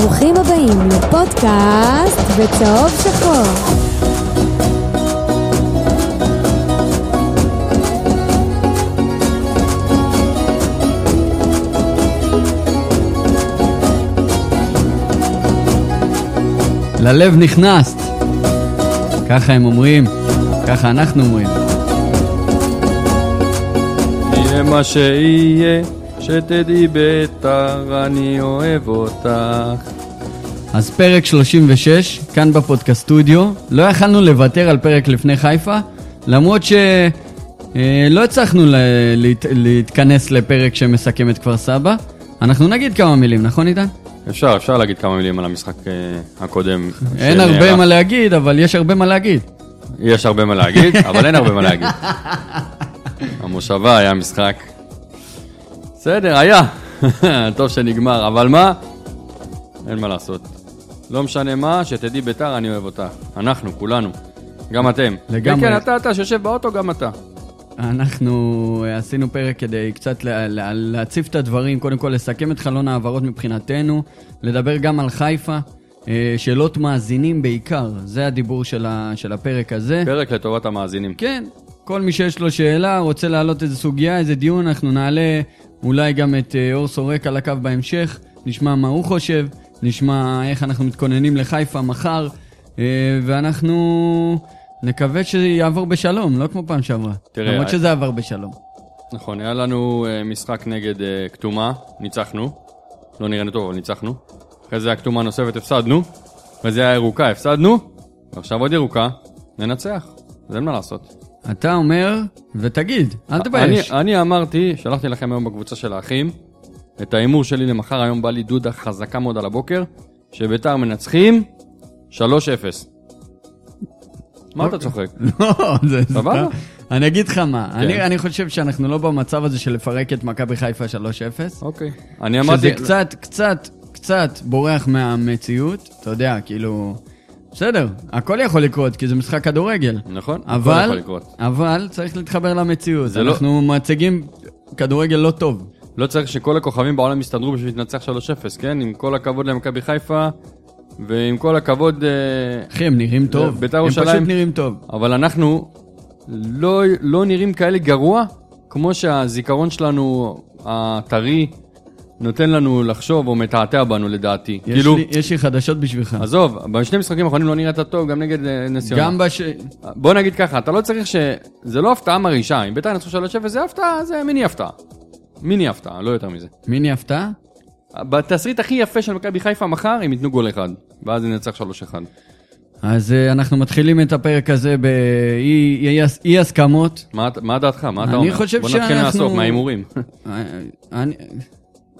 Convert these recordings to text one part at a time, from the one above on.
ברוכים הבאים לפודקאסט בצהוב שחור. ללב נכנסת. ככה הם אומרים, ככה אנחנו אומרים. יהיה מה שיהיה, שתדעי ביתר, אני אוהב אותך. אז פרק 36, כאן בפודקאסט סטודיו. לא יכלנו לוותר על פרק לפני חיפה, למרות שלא הצלחנו ל- להת- להתכנס לפרק שמסכם את כפר סבא. אנחנו נגיד כמה מילים, נכון עידן? אפשר, אפשר להגיד כמה מילים על המשחק אה, הקודם. אין שנערך. הרבה מה להגיד, אבל יש הרבה מה להגיד. יש הרבה מה להגיד, אבל אין הרבה מה להגיד. המושבה היה משחק. בסדר, היה. טוב שנגמר, אבל מה? אין מה לעשות. לא משנה מה, שתדעי ביתר, אני אוהב אותך. אנחנו, כולנו. גם אתם. לגמרי. כן, כן, אתה, אתה שיושב באוטו, גם אתה. אנחנו אה, עשינו פרק כדי קצת לה, לה, להציף את הדברים, קודם כל לסכם את חלון ההעברות מבחינתנו, לדבר גם על חיפה, אה, שאלות מאזינים בעיקר, זה הדיבור של, ה, של הפרק הזה. פרק לטובת המאזינים. כן, כל מי שיש לו שאלה, רוצה להעלות איזה סוגיה, איזה דיון, אנחנו נעלה אולי גם את אה, אור סורק על הקו בהמשך, נשמע מה הוא חושב, נשמע איך אנחנו מתכוננים לחיפה מחר, אה, ואנחנו נקווה שזה יעבור בשלום, לא כמו פעם שעברה. תראה, למרות שזה עבר בשלום. נכון, היה לנו אה, משחק נגד אה, כתומה, ניצחנו. לא נראינו טוב, אבל ניצחנו. אחרי זה היה כתומה נוספת, הפסדנו. אחרי זה היה ירוקה, הפסדנו. ועכשיו עוד ירוקה, ננצח. אז אין מה לעשות. אתה אומר, ותגיד, אל תבייש. אני, אני אמרתי, שלחתי לכם היום בקבוצה של האחים, את ההימור שלי למחר, היום בא לי דודה חזקה מאוד על הבוקר, שביתר מנצחים 3-0. מה אתה צוחק? לא, זה סבבה. אני אגיד לך מה, כן. אני אני חושב שאנחנו לא במצב הזה של לפרק את מכבי חיפה 3-0. אוקיי. אני אמרתי... שזה קצת, קצת, קצת בורח מהמציאות, אתה יודע, כאילו... בסדר, הכל יכול לקרות, כי זה משחק כדורגל. נכון, הכל יכול לקרות. אבל צריך להתחבר למציאות. לא- אנחנו מציגים כדורגל לא טוב. לא צריך שכל הכוכבים בעולם יסתדרו בשביל להתנצח 3-0, כן? עם כל הכבוד למכבי חיפה, ועם כל הכבוד... אה, אחי, הם נראים טוב. בית"ר הם ירושלים- פשוט נראים טוב. אבל אנחנו לא, לא נראים כאלה גרוע, כמו שהזיכרון שלנו, הטרי, נותן לנו לחשוב או מתעתע בנו לדעתי. יש, כאילו, לי, יש לי חדשות בשבילך. עזוב, בשני משחקים האחרונים לא נראית טוב, גם נגד אה, נס ציונה. גם בש... בוא נגיד ככה, אתה לא צריך ש... זה לא הפתעה מרעישה, אם בית"ר ינצחו 3-0 זה הפתעה, זה מיני הפתעה. מיני הפתעה, לא יותר מזה. מיני הפתעה? בתסריט הכי יפה של מכבי חיפה מחר, הם ייתנו גול אחד, ואז ינצח 3-1. אז uh, אנחנו מתחילים את הפרק הזה באי אי, אי הסכמות. מה, מה דעתך? מה אתה אני אומר? חושב בוא נתחיל שאנחנו- מהסוף, מההימורים. אני,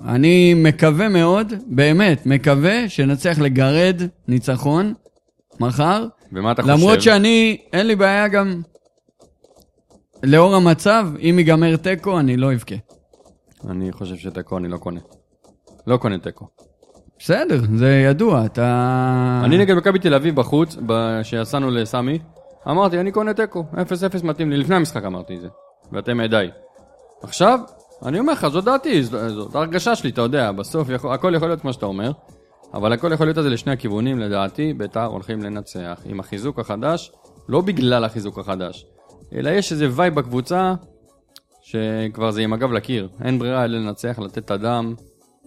אני מקווה מאוד, באמת, מקווה שנצליח לגרד ניצחון מחר. ומה אתה חושב? למרות שאני, אין לי בעיה גם, לאור המצב, אם ייגמר תיקו, אני לא אבכה. אני חושב שתיקו אני לא קונה. לא קונה תיקו. בסדר, זה ידוע, אתה... אני נגד מכבי תל אביב בחוץ, כשיצאנו לסמי, אמרתי, אני קונה תיקו, 0-0 מתאים לי, לפני המשחק אמרתי את זה, ואתם עדיי. עכשיו, אני אומר לך, זו דעתי, זאת הרגשה שלי, אתה יודע, בסוף יכול, הכל יכול להיות כמו שאתה אומר, אבל הכל יכול להיות הזה לשני הכיוונים, לדעתי, בית"ר הולכים לנצח עם החיזוק החדש, לא בגלל החיזוק החדש, אלא יש איזה vibe בקבוצה, שכבר זה עם הגב לקיר, אין ברירה אלא לנצח, לתת את הדם,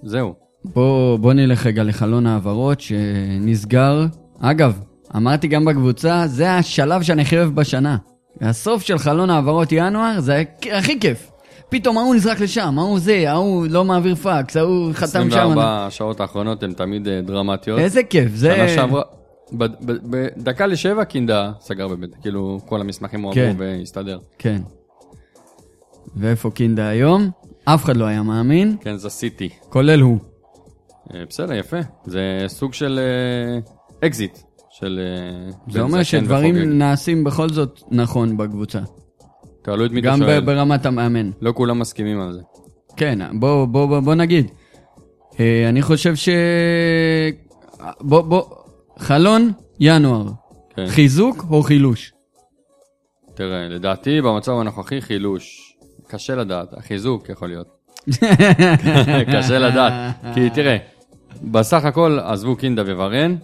זהו. בוא, בוא נלך רגע לחלון העברות שנסגר. אגב, אמרתי גם בקבוצה, זה השלב שאני הכי אוהב בשנה. הסוף של חלון העברות ינואר זה הכי כיף. פתאום ההוא נזרק לשם, ההוא זה, ההוא לא מעביר פקס, ההוא חתם שם. 24 השעות האחרונות הן תמיד אה, דרמטיות. איזה כיף, זה... שנה שעברה, בדקה לשבע קינדה סגר בבית, כאילו כל המסמכים הועברו כן. והסתדר. כן. ואיפה קינדה היום? אף אחד לא היה מאמין, קנזס סיטי. כולל הוא. אה, בסדר, יפה. זה סוג של אה, אקזיט. של... אה, זה אומר שדברים וחוגג. נעשים בכל זאת נכון בקבוצה. תלוי את מי אתה גם שואל. ב- ברמת המאמן. לא כולם מסכימים על זה. כן, בוא, בוא, בוא, בוא נגיד. אה, אני חושב ש... בוא, בוא, חלון, ינואר. כן. חיזוק או חילוש? תראה, לדעתי במצב הנוכחי חילוש. קשה לדעת, החיזוק יכול להיות. קשה לדעת. כי תראה, בסך הכל עזבו קינדה וורן,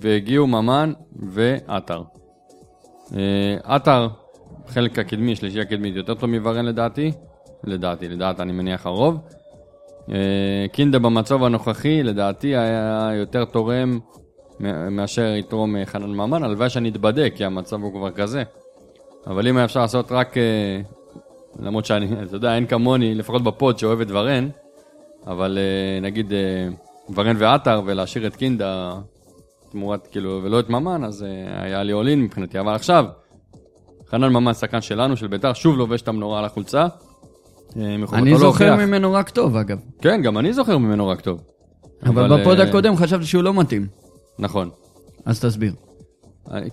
והגיעו ממן ועטר. אה, עטר, חלק הקדמי, שלישי הקדמית, יותר טוב מוורן לדעתי. לדעתי, לדעת אני מניח הרוב. אה, קינדה במצב הנוכחי, לדעתי היה יותר תורם מאשר יתרום אה, חנן ממן. הלוואי שאני אתבדק, כי המצב הוא כבר כזה. אבל אם היה אפשר לעשות רק, למרות שאני, אתה יודע, אין כמוני, לפחות בפוד שאוהב את ורן, אבל אה, נגיד אה, ורן ועטר ולהשאיר את קינדה תמורת, כאילו, ולא את ממן, אז אה, היה לי אולין מבחינתי. אבל עכשיו, חנן ממן, שחקן שלנו, של ביתר, שוב לובש את המנורה על החולצה. אני זוכר להוכיח. ממנו רק טוב, אגב. כן, גם אני זוכר ממנו רק טוב. אבל בפוד אה, הקודם חשבתי שהוא לא מתאים. נכון. אז תסביר.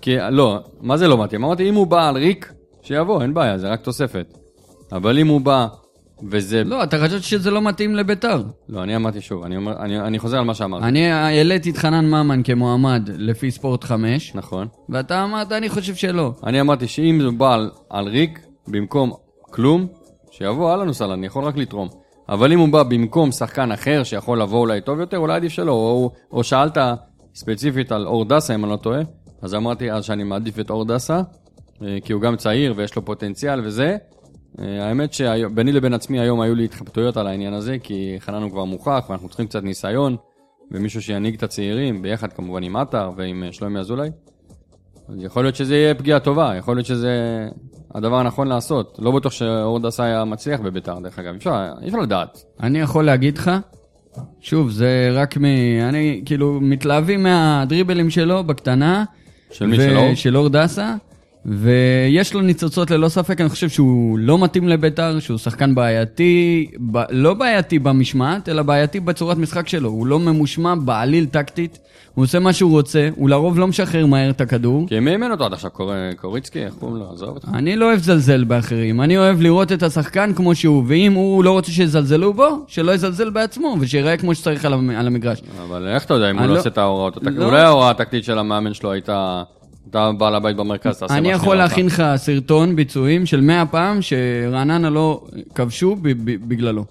כי, לא, מה זה לא מתאים? אמרתי, אם הוא בא על ריק, שיבוא, אין בעיה, זה רק תוספת. אבל אם הוא בא, וזה... לא, אתה חשבת שזה לא מתאים לביתר. לא, אני אמרתי שוב, אני, אומר, אני, אני חוזר על מה שאמרתי. אני העליתי את חנן ממן כמועמד לפי ספורט 5, נכון. ואתה אמרת, אני חושב שלא. אני אמרתי שאם זה בא על, על ריק, במקום כלום, שיבוא, אהלן וסהלן, אני יכול רק לתרום. אבל אם הוא בא במקום שחקן אחר שיכול לבוא אולי טוב יותר, אולי עדיף שלא. או, או שאלת ספציפית על אור דסה, אם אני לא טועה, אז אמרתי אז שאני מעדיף את אור דסה, אה, כי הוא גם צעיר ויש לו פוטנציאל וזה. אה, האמת שביני לבין עצמי היום היו לי התחבטויות על העניין הזה, כי חנן הוא כבר מוכח ואנחנו צריכים קצת ניסיון, ומישהו שינהיג את הצעירים, ביחד כמובן עם עטר ועם אה, שלומי אזולאי. אז יכול להיות שזה יהיה פגיעה טובה, יכול להיות שזה הדבר הנכון לעשות. לא בטוח שאור דסה היה מצליח בביתר, דרך אגב, אי אפשר, לדעת. אני יכול להגיד לך, שוב, זה רק מ... אני, כאילו, מתלהבים מהדריבלים שלו בקטנה. של מי, של אור? של אור דסה. ויש לו ניצוצות ללא ספק, אני חושב שהוא לא מתאים לביתר, שהוא שחקן בעייתי, ב... לא בעייתי במשמעת, אלא בעייתי בצורת משחק שלו. הוא לא ממושמע בעליל טקטית, הוא עושה מה שהוא רוצה, הוא לרוב לא משחרר מהר את הכדור. כי מי אימן אותו עד עכשיו? קור... קוריצקי? איך קוראים לו? עזוב אותך. אני לא אוהב לזלזל באחרים, אני אוהב לראות את השחקן כמו שהוא, ואם הוא לא רוצה שיזלזלו בו, שלא יזלזל בעצמו, ושיראה כמו שצריך על המ- על המגרש. אבל איך אתה יודע אם הוא לא לא- עושה את ההוראות? לא. אולי ההוראה הטקטית של המאמן שלו הייתה, אתה בעל הבית במרכז, תעשה מה אני יכול. להכין לך סרטון ביצועים של 100 פעם שרעננה לא כבשו בגללו.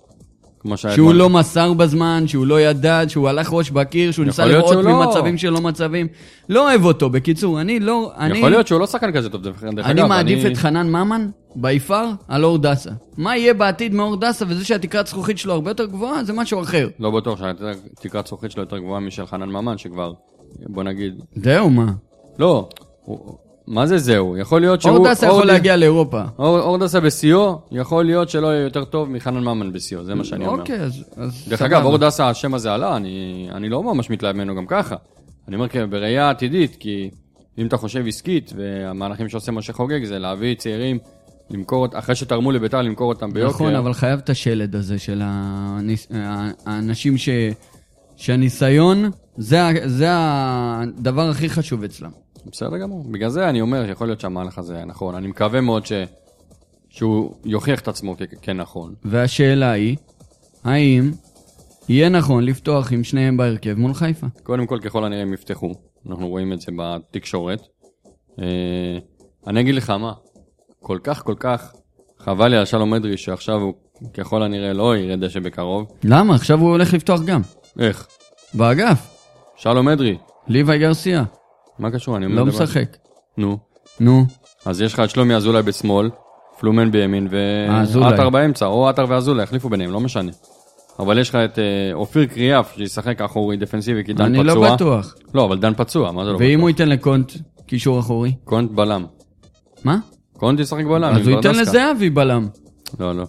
כמו שהיה שהוא. לא מסר בזמן, שהוא לא ידע, שהוא הלך ראש בקיר, שהוא ניסה לראות לא. ממצבים שלא מצבים. לא אוהב אותו, בקיצור, אני לא... אני, יכול להיות שהוא לא שחקן כזה טוב, דרך דרך אני אגב. מעדיף את חנן ממן ביפר על אור דסה. מה יהיה בעתיד מאור דסה, וזה שהתקרת זכוכית שלו הרבה יותר גבוהה, זה משהו אחר. לא בטוח שהתקרת זכוכית שלו יותר גבוהה משל חנן ממן, שכבר, בוא נגיד... זהו, מה? לא, מה זה זהו? יכול להיות שהוא... אור דסה יכול להגיע לאירופה. אור אור דסה בשיאו, יכול להיות שלא יהיה יותר טוב מחנן ממן בשיאו, זה מה שאני אומר. אוקיי, אז... דרך. אגב, אור דסה, השם הזה עלה, אני, לא ממש מתלהב ממנו גם ככה. אני אומר כאילו, בראייה עתידית, כי אם אתה חושב עסקית, והמהלכים שעושה משה חוגג זה להביא צעירים, למכור, אות- אחרי שתרמו לביתר, למכור אותם ביוקר. נכון, אבל חייב את השלד הזה של הניס... האנשים ש... שהניסיון, זה הדבר הכי חשוב אצלם. בסדר גמור. בגלל זה אני אומר שיכול להיות שהמהלך הזה היה נכון. אני מקווה מאוד ש... שהוא יוכיח את עצמו כ- כנכון. והשאלה היא, האם יהיה נכון לפתוח עם שניהם בהרכב מול חיפה? קודם כל, ככל הנראה הם יפתחו. אנחנו רואים את זה בתקשורת. אה, אני אגיד לך מה, כל כך כל כך חבל לי על שלום אדרי שעכשיו הוא ככל הנראה לא ירד דשא בקרוב. למה? עכשיו הוא הולך לפתוח גם. איך? באגף. שלום אדרי, ליוואי גרסיה. מה קשור? אני לא מדבר- משחק. נו. נו. אז יש לך את שלומי אזולאי בשמאל, פלומן בימין. ועטר באמצע, או עטר ואזולאי, יחליפו ביניהם, לא משנה. אבל יש לך את אה, אופיר קריאף, שישחק אחורי דפנסיבי, כי דן אני פצוע. לא בטוח. לא, אבל דן פצוע, מה זה לא ואם בטוח? הוא ייתן לקונט קישור אחורי? קונט בלם. מה? קונט ישחק בלם. אז הוא ייתן. לזהבי בלם. לא, לא.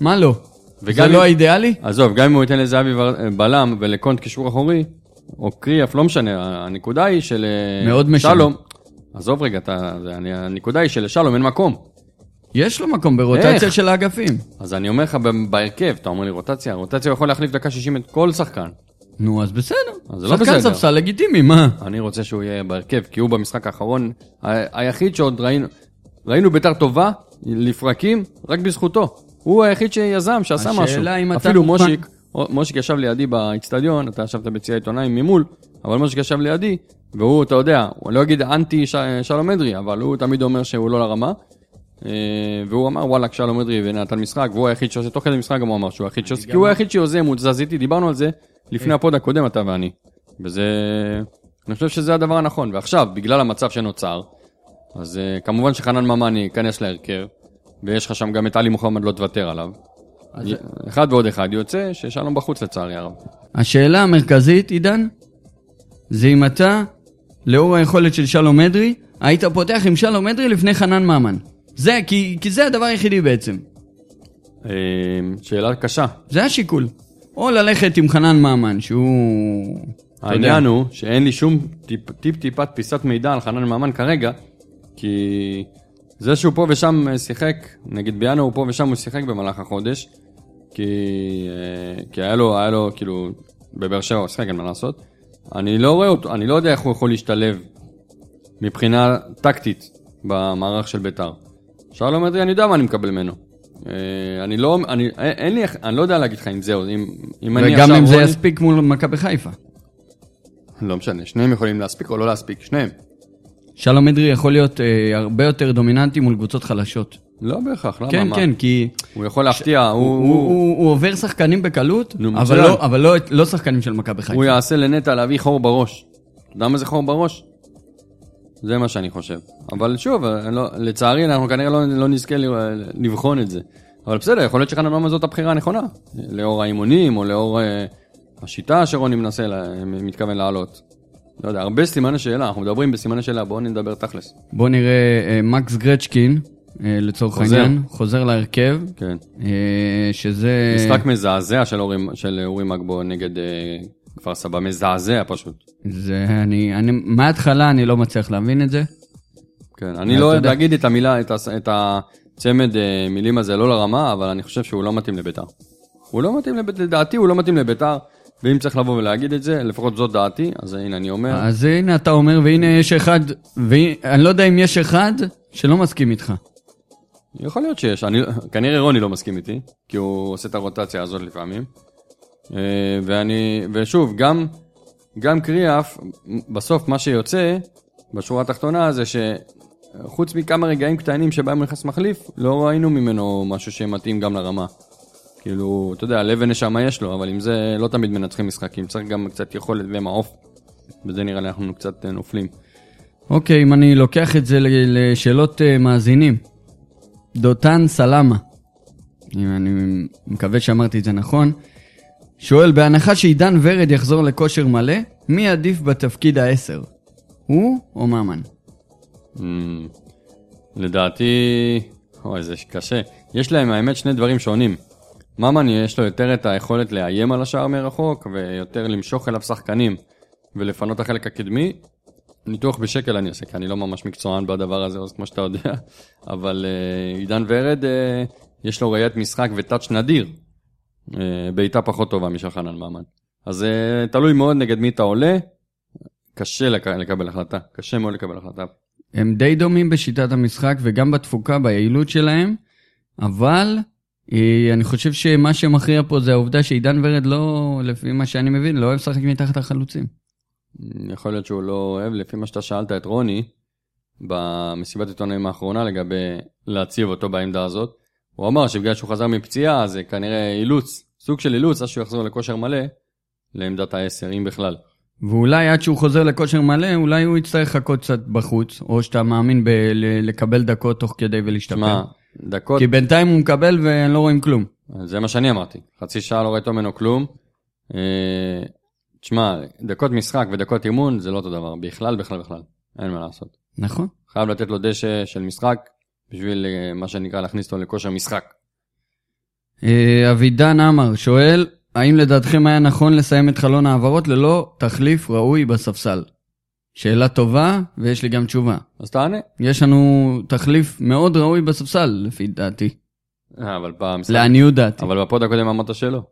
מה לא? זה לא האידיאלי? עזוב, גם אם הוא ייתן לזהבי בר- בלם ולקונט קישור אחורי, או קריאף, לא משנה, הנקודה היא של... אה, מאוד משנה. שלום, עזוב רגע, אתה, אני- הנקודה היא שלשלום אין מקום. יש לו מקום ברוטציה איך? של האגפים. אז אני אומר לך, בהרכב, אתה אומר לי רוטציה, רוטציה יכול להחליף דקה 60 את כל שחקן. נו, אז בסדר. אז זה לא שחקן בסדר. ספסל לגיטימי, מה? אני רוצה שהוא יהיה בהרכב, כי הוא במשחק האחרון, ה- היחיד שעוד ראינו, ראינו ביתר טובה, לפרקים, רק בזכותו. הוא היחיד שיזם, שעשה משהו. אפילו מושיק, מושיק ישב לידי באיצטדיון, אתה ישבת ביציע עיתונאים ממול, אבל מושיק ישב לידי, והוא, אתה יודע, הוא לא אגיד אנטי ש- שלום אדרי, אבל הוא תמיד אומר שהוא לא לרמה. אה, והוא אמר וואלכ שלום אדרי ונתן משחק, והוא היחיד שעושה, תוך כדי משחק גם הוא אמר שהוא היחיד שעושה, כי הוא היחיד שיוזם, הוא תזז איתי, דיברנו על זה, לפני הפוד הקודם אתה ואני. וזה... אני חושב שזה הדבר הנכון. ועכשיו, בגלל המצב שנוצר, אז אה, כמובן שחנן ממן ייכנס להרכב, ויש לך שם גם את עלי מוחמד לא תוותר עליו. אחד ועוד אחד יוצא ששלום בחוץ לצערי הרב. השאלה המרכזית, עידן, זה אם אתה, לאור היכולת של שלום אדרי, היית פותח עם שלום אדרי לפני חנן ממן. זה, כי, כי זה הדבר היחידי בעצם. אה, שאלה קשה. זה השיקול. או ללכת עם חנן ממן, שהוא... העניין הוא שאין לי שום טיפ, טיפ טיפת פיסת מידע על חנן ממן כרגע, כי זה שהוא פה ושם אה, שיחק, נגיד בינואר הוא פה ושם הוא שיחק במהלך החודש, כי, אה, כי היה לו, היה לו כאילו, בבאר שבע הוא שיחק, אין מה לעשות. אני לא רואה אותו, אני לא יודע איך הוא יכול להשתלב מבחינה טקטית במערך של בית"ר. שלום אדרי, אני יודע מה אני מקבל ממנו. אה, אני לא, אני, אין לי, אני לא יודע להגיד לך אם זהו, אם, אם אני וגם אם זה יספיק מול מכבי חיפה. לא משנה, שניהם יכולים להספיק או לא להספיק, שניהם. שלום אדרי יכול להיות אה, הרבה יותר דומיננטי מול קבוצות חלשות. לא בהכרח, למה? כן, מה? כן, כי הוא יכול להפתיע, הוא, הוא, הוא, הוא, הוא עובר שחקנים בקלות, נו, אבל. לא, אבל לא, לא שחקנים של מכבי חיפה. הוא יעשה לנטע להביא חור בראש. אתה יודע מה זה חור בראש? זה מה שאני חושב. אבל שוב, לא, לצערי אנחנו כנראה לא, לא נזכה לבחון את זה. אבל בסדר, יכול להיות שחנן ממן זאת הבחירה הנכונה. לאור האימונים, או לאור אה, השיטה שרוני מנסה, לה, מתכוון לעלות. לא יודע, הרבה סימני שאלה, אנחנו מדברים בסימני שאלה, בואו נדבר תכלס. בוא נראה, אה, מקס גרצ'קין, אה, לצורך חוזר. העניין, חוזר להרכב, כן. אה, שזה... משחק מזעזע של אורי, של אורי מגבו נגד אה, כפר סבא, מזעזע פשוט. זה, אני, אני, מההתחלה אני לא מצליח להבין את זה. כן, אני לא אוהב יודע- להגיד את המילה, את, הס- את הצמד אה, מילים הזה לא לרמה, אבל אני חושב שהוא לא מתאים לביתר. הוא לא מתאים לביתר, לדעתי הוא לא מתאים לביתר, ואם צריך לבוא ולהגיד את זה, לפחות זאת דעתי, אז הנה אני אומר, אז הנה אתה אומר, והנה יש אחד, ואני לא יודע אם יש אחד שלא מסכים איתך. יכול להיות שיש, אני, כנראה רוני לא מסכים איתי, כי הוא עושה את הרוטציה הזאת לפעמים. אה, ואני, ושוב, גם, גם קריאף, בסוף מה שיוצא, בשורה התחתונה, זה שחוץ מכמה רגעים קטנים שבהם הוא נכנס מחליף, לא ראינו ממנו משהו שמתאים גם לרמה. כאילו, אתה יודע, לב ונשמה יש לו, אבל עם זה לא תמיד מנצחים משחקים, צריך גם קצת יכולת ומעוף. בזה נראה לי אנחנו קצת אה, נופלים. אוקיי, אם אני לוקח את זה לשאלות אה, מאזינים. דותן סלמה, אם אני מקווה שאמרתי את זה נכון, שואל, בהנחה שעידן ורד יחזור לכושר מלא, מי עדיף בתפקיד העשר? הוא או ממן? Mm, לדעתי, אוי, זה קשה. יש להם, האמת, שני דברים שונים. ממן יש לו יותר את היכולת לאיים על השער מרחוק, ויותר למשוך אליו שחקנים ולפנות החלק הקדמי. ניתוח בשקל אני עושה, כי אני לא ממש מקצוען בדבר הזה, אז כמו שאתה יודע. אבל uh, עידן ורד, uh, יש לו ראיית משחק וטאץ' נדיר. Uh, בעיטה פחות טובה משל חנן ממן. אז uh, תלוי מאוד נגד מי אתה עולה. קשה לק- לקבל החלטה, קשה מאוד לקבל החלטה. הם די דומים בשיטת המשחק וגם בתפוקה, ביעילות שלהם, אבל אה, אני חושב שמה שמכריע פה זה העובדה שעידן ורד לא, לפי מה שאני מבין, לא אוהב לשחק מתחת החלוצים. יכול להיות שהוא לא אוהב, לפי מה שאתה שאלת את רוני, במסיבת עיתונאים האחרונה לגבי להציב אותו בעמדה הזאת, הוא אמר שבגלל שהוא חזר מפציעה, זה כנראה אילוץ, סוג של אילוץ, אז שהוא יחזור לכושר מלא, לעמדת העשר, אם בכלל. ואולי עד שהוא חוזר לכושר מלא, אולי הוא יצטרך לחכות קצת בחוץ, או שאתה מאמין בלקבל דקות תוך כדי ולהשתפר. דקות, כי בינתיים הוא מקבל ולא רואים כלום. זה מה שאני אמרתי, חצי שעה לא ראית ממנו כלום. אה, תשמע, דקות משחק ודקות אימון זה לא אותו דבר, בכלל, בכלל, בכלל, אין מה לעשות. נכון. חייב לתת לו דשא של משחק, בשביל אה, מה שנקרא להכניס אותו לכושר משחק. אה, אבידן עמר שואל, האם לדעתכם היה נכון לסיים את חלון ההעברות ללא תחליף ראוי בספסל? שאלה טובה, ויש לי גם תשובה. אז תענה. יש לנו תחליף מאוד ראוי בספסל, לפי דעתי. אה, אבל במשחק... לעניות דעתי. אבל ב pod הקודם אמרת שלא.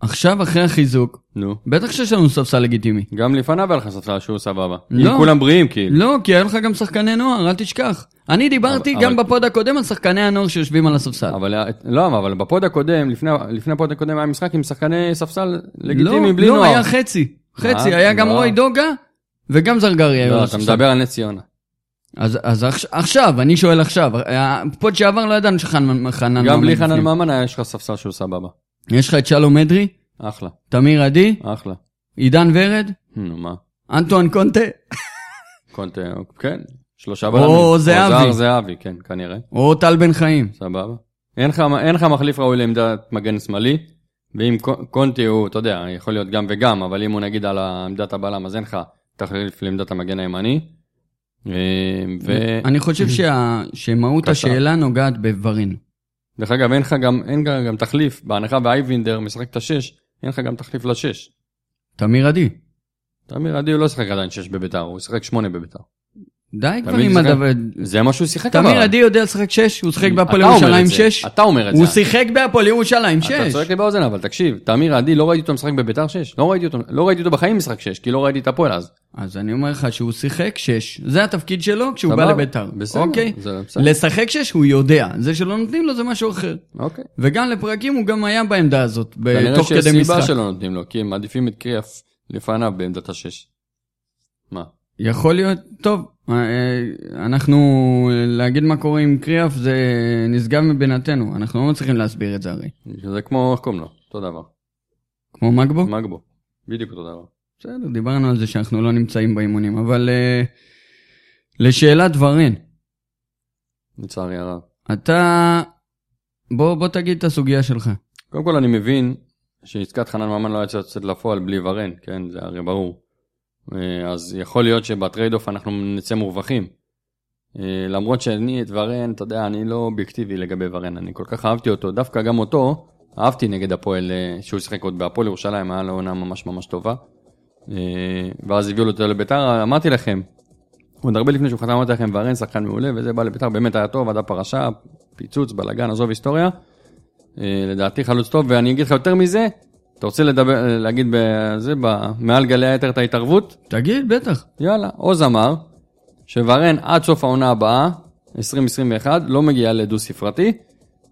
עכשיו, אחרי החיזוק, נו. בטח שיש לנו ספסל לגיטימי. גם לפניו היה לך ספסל שהוא סבבה. לא. אם כולם בריאים, כאילו. לא, כי היה לך גם שחקני נוער, אל תשכח. אני דיברתי אבל- גם אבל- ב pod הקודם על שחקני הנוער שיושבים על הספסל. אבל לא, אבל ב pod הקודם, לפני לפני ה pod הקודם היה משחק עם שחקני ספסל לא, לגיטימיים בלי לא, נוער. היה חצי. חצי, היה גם לא. רוי דוגה וגם זרגרי היו לא, אתה. מדבר על נס ציונה. אז, אז עכש- עכשיו, אני שואל עכשיו, ה pod שעבר לא ידענו שחנן חנן גם ממן בלי חנן. ממן היה יש לך ספסל שהוא סבבה. יש לך את שלום אדרי, אחלה, תמיר עדי, אחלה. עידן ורד, נו, מה? אנטואן קונטה, קונטה, כן. שלושה בלמים. או זהבי. או זר זהבי, כן, כנראה. או טל בן חיים. סבבה. אין לך, מחליף ראוי לעמדת מגן שמאלי, ואם קו- קונטי הוא, אתה יודע, יכול להיות גם וגם, אבל אם הוא נגיד על עמדת הבלם, אז אין לך תחליף לעמדת המגן הימני. אה, ו... אני חושב שה- שמהות. השאלה נוגעת בוורין. דרך אגב, אין לך גם, אין גם, גם תחליף, בהנחה ואייבינדר משחק את השש, אין לך גם תחליף לשש. תמיר עדי. תמיר עדי הוא לא שיחק עדיין שש בביתר, הוא שיחק שמונה בביתר. די כבר עם הדבר... זה מה שהוא שיחק תמיר עדי יודע לשחק שש, הוא שיחק בהפועל אתה ירושלים שש. אתה אומר את הוא זה. שיחק בהפועל ירושלים אתה שש. צועק לי באוזן, אבל תקשיב, תמיר עדי, לא ראיתי אותו משחק בביתר 6. לא ראיתי אותו, לא ראיתי אותו בחיים משחק 6, כי לא ראיתי את הפועל אז. אז אני אומר לך שהוא שיחק שש. זה התפקיד שלו כשהוא בא לביתר. בסדר, אוקיי? לשחק שש הוא יודע. זה שלא נותנים לו זה משהו אחר. אוקיי. וגם לפרקים הוא גם היה בעמדה הזאת, ב- כנראה תוך שיש כדי סיבה משחק. שלא נותנים לו, כי הם מעדיפים את קריאף לפניו בעמדת השש. מה? יכול להיות, טוב, אה, אה, אנחנו, להגיד מה קורה עם קריאף זה נשגב מבינתנו, אנחנו לא מצליחים להסביר את זה הרי. זה כמו, איך קוראים לו? אותו דבר. כמו מגבו? מגבו. בדיוק אותו דבר. בסדר, דיברנו על זה שאנחנו לא נמצאים באימונים, אבל אה, להשאלת ורן, לצערי הרב. אתה, בוא, בוא תגיד את הסוגיה שלך. קודם כל אני מבין שעסקת חנן ממן לא הייתה יוצאת לפועל בלי ורן, כן? זה הרי ברור. אה, אז יכול להיות שב trade off אנחנו נצא מורווחים. אה, למרות שאני את ורן, אתה יודע, אני לא אובייקטיבי לגבי ורן, אני כל כך אהבתי אותו, דווקא גם אותו, אהבתי נגד הפועל, אה, שהוא שיחק עוד בהפועל ירושלים, היה לו עונה ממש ממש טובה. ואז הביאו אותו לביתר, אמרתי לכם, עוד הרבה לפני שהוא חתם, אמרתי לכם, ורן שחקן מעולה, וזה בא לביתר, באמת היה טוב, עד הפרשה, פיצוץ, בלאגן, עזוב היסטוריה. לדעתי חלוץ טוב, ואני אגיד לך יותר מזה, אתה רוצה לדבר, להגיד בזה, מעל גלי היתר את ההתערבות? תגיד, בטח. יאללה, עוז אמר שוורן עד סוף העונה הבאה, 2021, לא מגיע לדו ספרתי.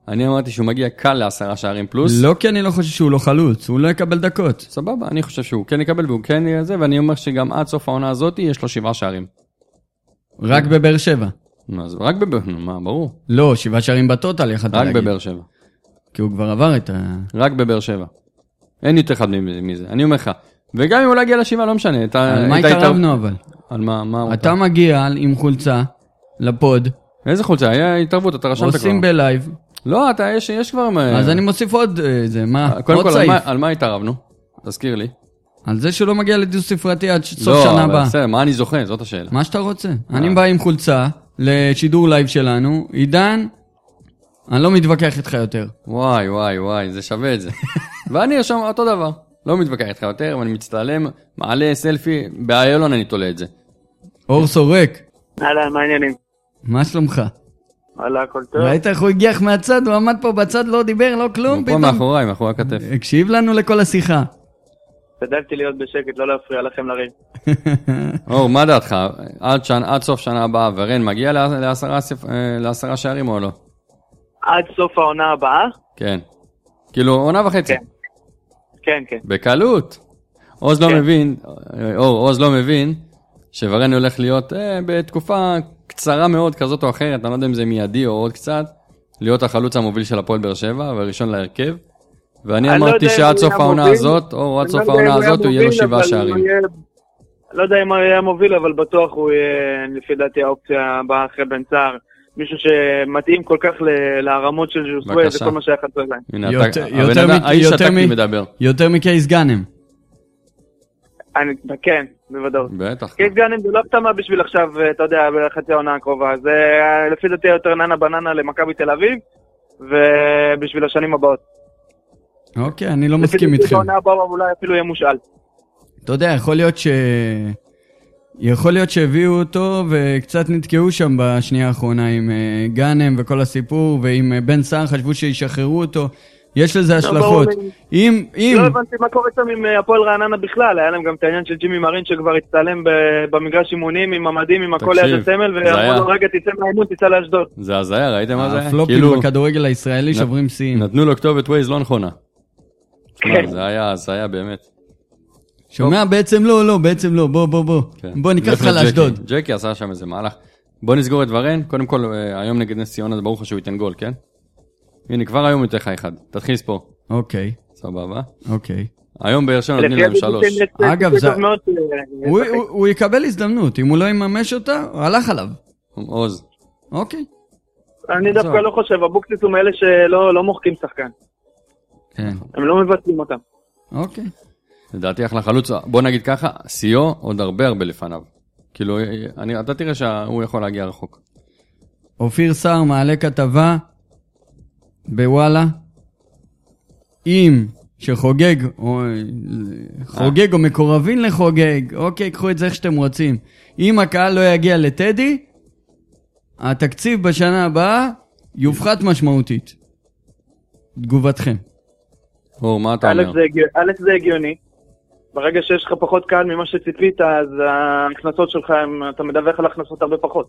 אני אמרתי שהוא מגיע קל לעשרה שערים פלוס. לא כי אני לא חושב שהוא לא חלוץ, הוא לא יקבל דקות. סבבה, אני חושב שהוא כן יקבל והוא כן יהיה זה, ואני אומר שגם עד סוף העונה הזאת יש לו שבעה שערים. רק בבאר שבע. אז רק בבאר, נו, מה, ברור. לא, שבעה שערים בטוטל יכלת רק להגיד. בבאר שבע. כי הוא כבר עבר את ה... רק בבאר שבע. אין יותר אחד מזה, אני אומר לך. וגם אם הוא לא יגיע לשבעה, לא משנה. את ה- על מה התערבנו אבל? על מה, מה אתה מגיע עם חולצה ל pod, איזה חולצה? היה התערבות, אתה רשמת כבר. עושים ב live, לא, אתה, יש, יש כבר... אז אני מוסיף עוד איזה, מה? אה, קודם כל, על. מה, על מה התערבנו? תזכיר לי. על זה שלא מגיע לדו ספרתי עד סוף לא, שנה הבאה. בסדר, מה אני זוכה? זאת השאלה. מה שאתה רוצה. אני בא עם חולצה לשידור live שלנו, עידן, אני לא מתווכח איתך יותר. וואי, וואי, וואי, זה שווה את זה. ואני ארשום אותו דבר. לא מתווכח איתך יותר, ואני מצטלם, מעלה סלפי, באיילון אני תולה את זה. אור סורק, אהלן, מה העניינים? מה שלומך? וואלה, הכל טוב. ראית איך הוא הגיח מהצד, הוא עמד פה בצד, לא דיבר, לא כלום, הוא פה פתאום. מאחוריי, מאחורי הכתף. הקשיב לנו לכל השיחה. השתדלתי להיות בשקט, לא להפריע לכם לריב. אור, מה דעתך? עד, שנ... עד סוף שנה הבאה, ורן מגיע לעש- לעשרה. אה, לעשרה שערים או לא? עד סוף העונה הבאה? כן. כאילו, עונה וחצי. כן. כן, כן. בקלות. עוז לא כן. מבין, אה, אור, עוז לא מבין, שוורן הולך להיות אה, בתקופה קצרה מאוד כזאת או אחרת, אני לא יודע אם זה מיידי או עוד קצת, להיות החלוץ המוביל של הפועל באר שבע וראשון להרכב. ואני אני לא אמרתי אם שעד סוף העונה. הזאת, או עד סוף לא העונה הזאת, הוא יהיה לו שבעה שערים. יהיה- לא יודע אם הוא היה מוביל, אבל בטוח הוא יהיה, לפי דעתי, האופציה הבאה אחרי בן סער. מישהו שמתאים כל כך ל- לרמות של ז'וסווה. זה כל מה שהיה חסר להם. הנה, האיש יותר הטקטי מדבר. יותר מקייס גאנם. אני, כן, בוודאות. בטח. קייס גאנם זה לא החתמה בשביל עכשיו, אתה יודע, בחצי העונה הקרובה. זה אה, לפי דעתי יותר ננה בננה למכבי תל אביב, ובשביל השנים הבאות. אוקיי, אני לא לפי מסכים דעתי איתכם. בעונה הבאה אולי אפילו יהיה מושאל. אתה יודע, יכול להיות ש... יכול להיות שהביאו אותו וקצת נתקעו שם בשנייה האחרונה עם אה, גאנם וכל הסיפור, ועם אה, בן סער חשבו שישחררו אותו. יש לזה השלכות. ברור לי. אם, אם, לא הבנתי מה קורה שם עם אה, הפועל רעננה בכלל, היה להם גם את העניין של ג'ימי מרין שכבר הצטלם במגרש אימונים עם המדים, עם הכל ליד הסמל, ואמרו לו רגע תצא מהאימון, תיסע לאשדוד. זה הזיה, ראיתם מה זה היה? הפלופים כאילו, בכדורגל הישראלי שוברים שיאים. נתנו לו כתובת ווייז לא נכונה. כן. זה היה, זה היה באמת. שומע? בעצם לא, לא, בעצם לא, בוא, בוא, בוא. כן. בוא ניקח לך אותך. לאשדוד. ג'קי עשה שם איזה מהלך. בוא נסגור את ורן, קודם כל אה, היום נגד נס ציונה ברור לך שהוא ייתן גול, כן? הנה כבר היום הוא ייתן לך אחד, תתחיל לספור. אוקיי. סבבה. אוקיי. היום באר שבע נותנים להם שלוש. אגב, זה- אה, הוא- יקבל הזדמנות, אם הוא לא יממש אותה, הוא הלך עליו. עוז. אוקיי. אני. דווקא לא חושב, אבוקסיס הוא מאלה שלא לא מוחקים שחקן. כן, הם לא מבטלים אותם. אוקיי. לדעתי אחלה חלוץ, בוא נגיד ככה, שיאו עוד הרבה הרבה לפניו. כאילו, אני, אתה תראה שהוא יכול להגיע רחוק. אופיר סער מעלה כתבה בוואלה, אם שחוגג, או חוגג או מקורבים לחוגג, אוקיי, קחו את זה איך שאתם רוצים. אם הקהל לא יגיע לטדי, התקציב בשנה הבאה יופחת משמעותית. תגובתכם. אור, מה אתה אומר? א', זה הגיוני. ברגע שיש לך פחות קהל ממה שציפית, אז ההכנסות שלך, הם- אתה מדווח על הכנסות הרבה פחות.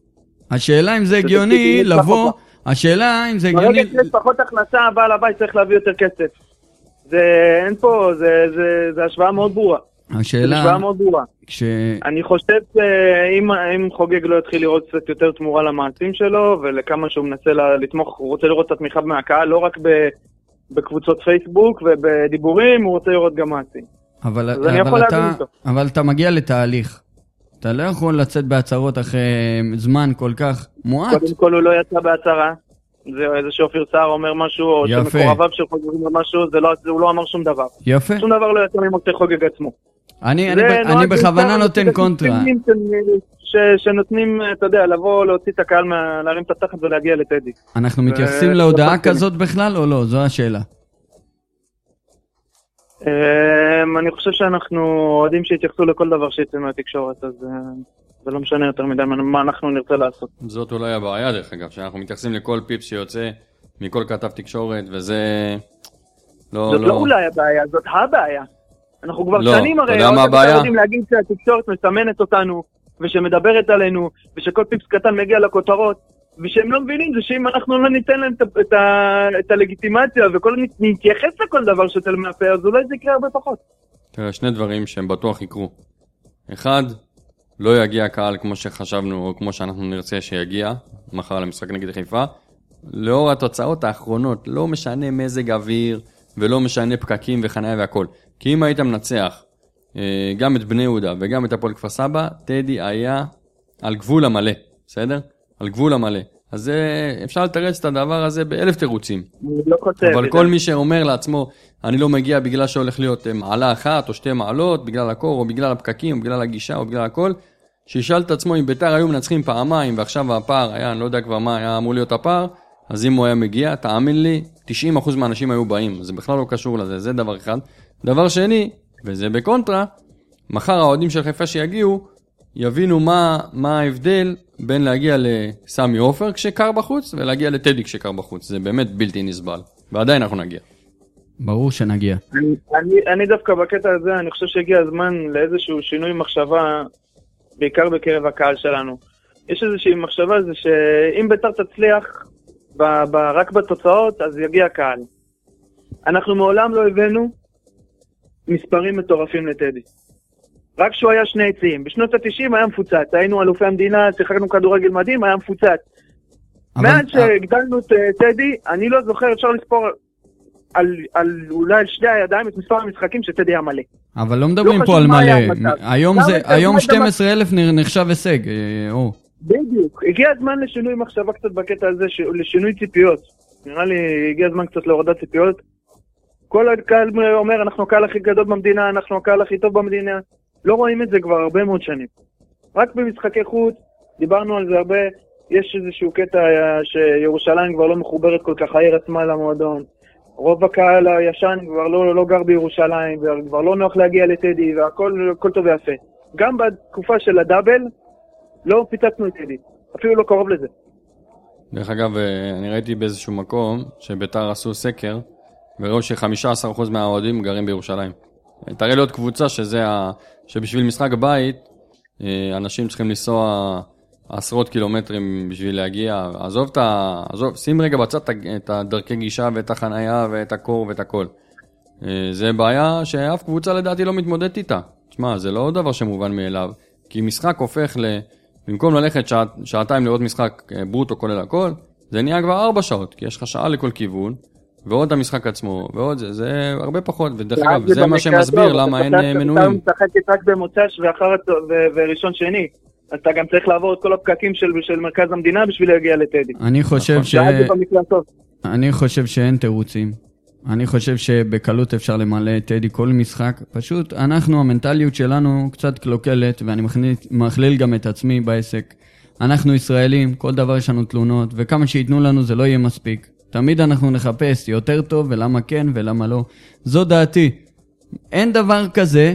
השאלה אם זה הגיוני לבוא. השאלה אם זה הגיוני... ברגע שיש פחות הכנסה, בעל הבית צריך להביא יותר כסף. זה, אין פה, זה, זה, זה השוואה מאוד ברורה. השאלה, השוואה מאוד ברורה. כש... אני חושב שאם אם חוגג לא יתחיל לראות קצת יותר תמורה למעשים שלו, ולכמה שהוא מנסה לה- לתמוך, הוא רוצה לראות את התמיכה מהקהל, לא רק ב, בקבוצות פייסבוק ובדיבורים, הוא רוצה לראות גם מעשים. אבל, אז אני אבל, יכול אתה, להבין אותו. אבל אתה מגיע לתהליך. אתה לא יכול לצאת בהצהרות אחרי זמן כל כך מועט. קודם כל הוא לא יצא בהצהרה. זה איזה שאופיר סער אומר משהו, או. שמקורביו של חוגג אומר משהו, זה לא, זה, הוא לא אמר שום דבר. יפה. שום דבר לא יצא ממשה חוגג עצמו. אני, אני, אני בכוונה נותן קונטרה. ש- שנותנים, אתה יודע, לבוא, להוציא את הקהל, להרים את התחת ולהגיע לטדי. אנחנו מתייחסים להודעה כזאת בכלל או לא? זו השאלה. אמ, אני חושב שאנחנו אוהדים שיתייחסו לכל דבר שיצא מהתקשורת, אז אה, זה לא משנה יותר מדי מה- אנחנו נרצה לעשות. זאת אולי הבעיה דרך אגב, שאנחנו מתייחסים לכל פיפס שיוצא מכל כתב תקשורת, וזה... לא, זאת לא... לא אולי הבעיה, זאת הבעיה. אנחנו כבר לא, שנים אתה הרי יודע מה הבעיה? יודעים להגיד שהתקשורת מסמנת אותנו, ושמדברת עלינו, ושכל פיפס קטן מגיע לכותרות, ושהם לא מבינים זה שאם אנחנו לא ניתן להם את, הלגיטימציה וכל נתייחס לכל דבר שיוצא מהפה, אז אולי זה יקרה הרבה פחות. תראה, שני דברים שהם בטוח יקרו. אחד, לא יגיע קהל כמו שחשבנו, או כמו שאנחנו נרצה שיגיע, מחר למשחק נגד חיפה. לאור התוצאות האחרונות, לא משנה מזג אוויר, ולא משנה פקקים וחניה והכל. כי אם היית מנצח אה, גם את בני יהודה וגם את הפועל כפר סבא, טדי היה על גבול המלא, בסדר? על גבול המלא. אז זה, אפשר לתרץ את הדבר הזה באלף תירוצים. אני לא חושב. אבל כל. מי שאומר לעצמו, אני לא מגיע בגלל שהולך להיות אה, מעלה אחת או שתי מעלות, בגלל הקור או בגלל הפקקים או בגלל הגישה או בגלל הכל, שישאל את עצמו אם ביתר היו מנצחים פעמיים ועכשיו הפער היה, אני לא יודע כבר מה היה אמור להיות הפער, אז אם הוא היה מגיע, תאמין לי, 90% מהאנשים היו באים, זה בכלל לא קשור לזה, זה דבר אחד. דבר שני, וזה בקונטרה, מחר האוהדים של חיפה שיגיעו, יבינו מה, מה ההבדל בין להגיע לסמי עופר כשקר בחוץ ולהגיע לטדי כשקר בחוץ. זה באמת בלתי נסבל. ועדיין אנחנו נגיע. ברור שנגיע. אני, אני, אני דווקא בקטע הזה, אני חושב שהגיע הזמן לאיזשהו שינוי מחשבה, בעיקר בקרב הקהל שלנו. יש איזושהי מחשבה זה שאם ביתר תצליח ב, ב, רק בתוצאות, אז יגיע קהל. אנחנו מעולם לא הבאנו מספרים מטורפים לטדי. רק כשהוא היה שני עצים. בשנות ה-90 היה מפוצץ, היינו אלופי המדינה, שיחקנו כדורגל מדהים, היה מפוצץ. מאז שהגדלנו את אה, טדי, אני לא זוכר, אפשר לספור על, על אולי על שתי הידיים את מספר המשחקים שטדי היה מלא. אבל לא מדברים לא פה על מלא. היום זה, היום למה אתה- 12,000 נחשב הישג, אה, אור. בדיוק. הגיע הזמן לשינוי מחשבה קצת בקטע הזה, ש... לשינוי ציפיות. נראה לי הגיע הזמן קצת להורדת ציפיות. כל הקהל אומר, אנחנו הקהל הכי גדול במדינה, אנחנו הקהל הכי טוב במדינה. לא רואים את זה כבר הרבה מאוד שנים. רק במשחקי חוץ, דיברנו על זה הרבה, יש איזשהו קטע אה, שירושלים כבר לא מחוברת כל כך, העיר עצמה למועדון. רוב הקהל הישן כבר לא, לא גר בירושלים, וכבר לא נוח להגיע לטדי, והכל הכל טוב ויפה. גם בתקופה של הדאבל, לא פיצצנו את טדי, אפילו לא קרוב לזה. דרך אגב, אה, אני ראיתי באיזשהו מקום שביתר עשו סקר, וראו ש-15% מהאוהדים גרים בירושלים. תראה לי עוד קבוצה שזה. שבשביל משחק בית, אה, אנשים צריכים לנסוע עשרות קילומטרים בשביל להגיע. עזוב את ה... עזוב, שים רגע בצד את הדרכי גישה ואת החנייה ואת הקור ואת הכל. אה, זה בעיה שאף קבוצה לדעתי לא מתמודדת איתה. תשמע, זה לא דבר שמובן מאליו, כי משחק הופך ל... במקום ללכת שע... שעתיים לראות משחק אה, ברוטו כולל הכל, זה נהיה כבר ארבע שעות, כי יש לך שעה לכל כיוון, ועוד המשחק עצמו, ועוד זה, זה הרבה פחות, ודרך אגב, זה מה שמסביר למה אתה אין אה, מנויים. משחק רק במוצ"ש ואחר הצ- ו- וראשון שני. אז אתה גם צריך לעבור את כל הפקקים של, של מרכז המדינה בשביל להגיע לטדי. אני חושב ש... במקרה הטוב. אני חושב שאין תירוצים. אני חושב שבקלות אפשר למלא את טדי כל משחק. פשוט אנחנו, המנטליות שלנו קצת קלוקלת, ואני מכליל גם את עצמי בעסק. אנחנו ישראלים, כל דבר יש לנו תלונות, וכמה שייתנו לנו זה לא יהיה מספיק. תמיד אנחנו נחפש יותר טוב, ולמה כן ולמה לא. זו דעתי. אין דבר כזה,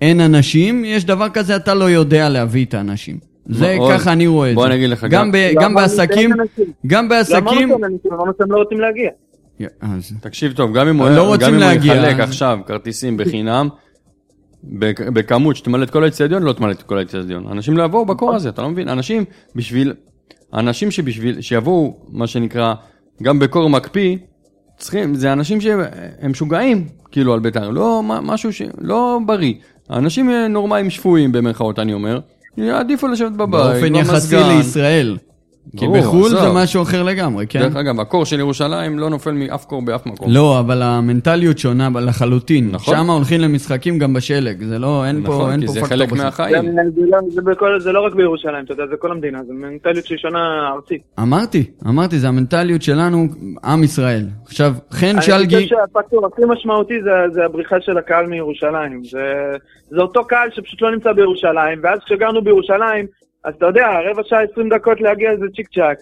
אין אנשים, יש דבר כזה, אתה לא יודע להביא את האנשים. זה מאוד. ככה אני רואה את זה. בוא אני אגיד לך, גם, גם- ב, לא גם אמרנו בעסקים. גם לא בעסקים... אמרנו שאין אנשים, אמרנו שהם לא רוצים להגיע. אז... תקשיב טוב, גם אם הוא, לא היה- רוצים גם אם הוא להגיע, יחלק אז- עכשיו כרטיסים בחינם, בכ- בכמות שתמלא את כל האצטדיון, לא תמלא את כל האצטדיון. אנשים לא יבואו בקור הזה, אתה לא מבין? אנשים בשביל, אנשים שבשביל, שיבואו, מה שנקרא, גם בקור מקפיא, צריכים, זה אנשים שהם משוגעים, כאילו, על בית"ר, לא משהו ש... לא בריא. אנשים אה, נורמליים שפויים, במרכאות, אני אומר, יעדיפו לשבת בבית, באופן יחסי במזגן. לישראל. כי ברור, בחו"ל זה. משהו אחר לגמרי, כן? דרך אגב, הקור של ירושלים לא נופל מאף קור באף מקום. לא, אבל המנטליות שונה לחלוטין. נכון. שם הולכים למשחקים גם בשלג, זה לא, אין פה, נכון, אין כי פה זה פקטור חלק בסוף. זה, מהחיים. זה, לא- זה, בכל, זה לא רק בירושלים, אתה יודע, זה כל המדינה, זה מנטליות שהיא שונה ארצית. אמרתי, אמרתי, זה המנטליות שלנו, עם ישראל. עכשיו, חן אני שלגי, חושב שהפקטור הכי משמעותי זה, זה הבריחה של הקהל מירושלים. זה, זה אותו קהל שפשוט לא נמצא בירושלים, ואז כשגרנו בירושלים, אז אתה יודע, רבע שעה, עשרים דקות להגיע זה צ'יק צ'אק.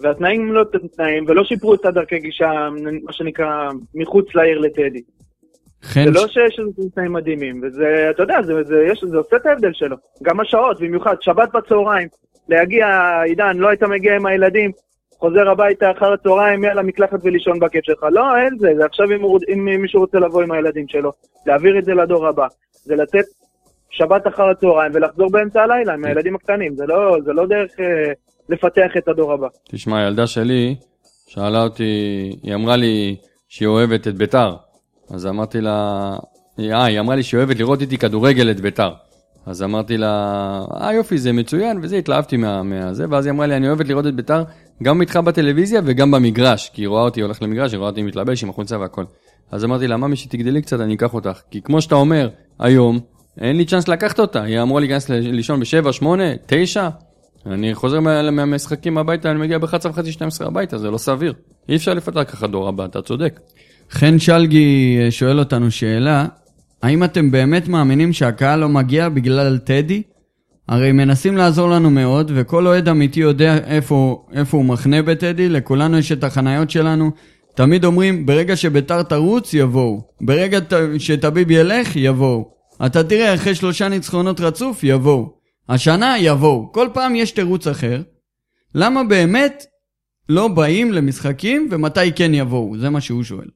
והתנאים לא תנאים, ולא שיפרו את הדרכי גישה, מה שנקרא, מחוץ לעיר לטדי. חן, זה לא שיש איזה תנאים מדהימים, וזה, אתה יודע, זה, זה, יש, זה עושה את ההבדל שלו. גם השעות, במיוחד, שבת בצהריים, להגיע, עידן, לא היית מגיע עם הילדים, חוזר הביתה אחר הצהריים, יאללה, מקלחת ולישון בכיף שלך. לא, אין זה, זה עכשיו אם, אם מישהו רוצה לבוא עם הילדים שלו, להעביר את זה לדור הבא. זה לתת שבת אחר הצהריים ולחזור באמצע הלילה עם הילדים הקטנים, זה לא, זה לא דרך אה, לפתח את הדור הבא. תשמע, הילדה שלי שאלה אותי, היא אמרה לי שהיא אוהבת את ביתר. אז אמרתי לה, אה, היא אמרה לי שהיא אוהבת לראות איתי כדורגל את ביתר. אז אמרתי לה, אה יופי, זה מצוין, וזה, התלהבתי מה, מהזה, ואז היא אמרה לי, אני אוהבת לראות את ביתר גם איתך בטלוויזיה וגם במגרש, כי היא רואה אותי הולך למגרש, היא רואה אותי מתלבש עם החולצה והכל. אז אמרתי לה, ממי, שתגדלי קצת, אני אקח אותך. כי כמו שאתה אומר, היום, אין לי צ'אנס לקחת אותה. היא אמורה להיכנס לישון ב-7, 8, 9. אני חוזר מה, מהמשחקים הביתה, אני מגיע ב-11 וחצי, 12 הביתה, זה לא סביר. אי אפשר לפתח ככה דור הבא, אתה צודק. חן שלגי אה, שואל אותנו שאלה, האם אתם באמת מאמינים שהקהל לא מגיע בגלל טדי? הרי מנסים לעזור לנו מאוד, וכל אוהד אמיתי יודע איפה, איפה הוא מחנה בטדי, לכולנו יש את החניות שלנו. תמיד אומרים, ברגע שביתר תרוץ, יבואו. ברגע שטביב ילך, יבואו. אתה תראה, אחרי שלושה ניצחונות רצוף, יבואו. השנה, יבואו. כל פעם יש תירוץ אחר. למה באמת לא באים למשחקים, ומתי כן יבואו? זה מה שהוא שואל.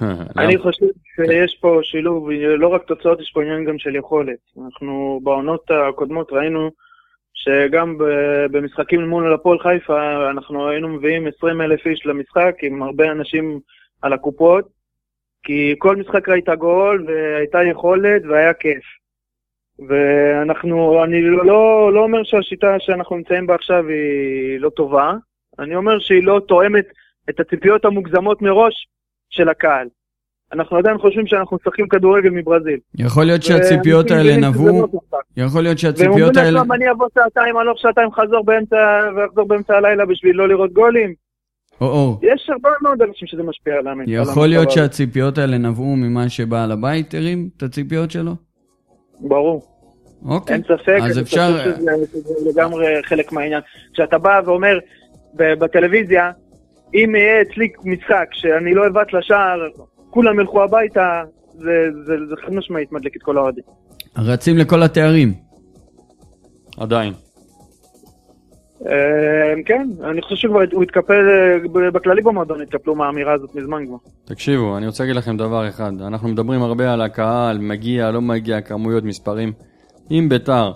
אני חושב שיש פה שילוב, לא רק תוצאות, יש פה עניין גם של יכולת. אנחנו בעונות הקודמות ראינו שגם במשחקים מול הפועל חיפה, אנחנו היינו מביאים 20 אלף איש למשחק עם הרבה אנשים על הקופות, כי כל משחק ראית גול והייתה יכולת והיה כיף. ואנחנו, אני לא, לא, לא אומר שהשיטה שאנחנו נמצאים בה עכשיו היא לא טובה, אני אומר שהיא לא תואמת את הציפיות המוגזמות מראש של הקהל. אנחנו עדיין חושבים שאנחנו משחקים כדורגל מברזיל. יכול להיות שהציפיות האלה נבעו, לא. יכול להיות והם אומרים שהציפיות האלה... לעצמם, אני אבוא שעתיים, הלוך שעתיים, חזור באמצע, ואחזור באמצע הלילה בשביל לא לראות גולים. או, או. יש הרבה מאוד אנשים שזה משפיע עליהם. יכול להיות שהציפיות האלה נבעו ממה שבעל הבית הרים את הציפיות שלו? ברור, אוקיי. אין ספק. אז אפשר... שזה- שזה לגמרי חלק מהעניין. כשאתה בא ואומר ב- בטלוויזיה, אם יהיה אצלי משחק שאני לא אבעט לשער, כולם ילכו הביתה, זה- זה זה חד משמעית מדליק את כל האוהדים. רצים לכל התארים. עדיין. אה, כן, אני חושב שכבר הוא התקפל, אה, בכללי במועדון התקפלו מהאמירה הזאת מזמן כבר. תקשיבו, אני רוצה להגיד לכם דבר אחד. אנחנו מדברים הרבה על הקהל, מגיע, לא מגיע, כמויות, מספרים. אם ביתר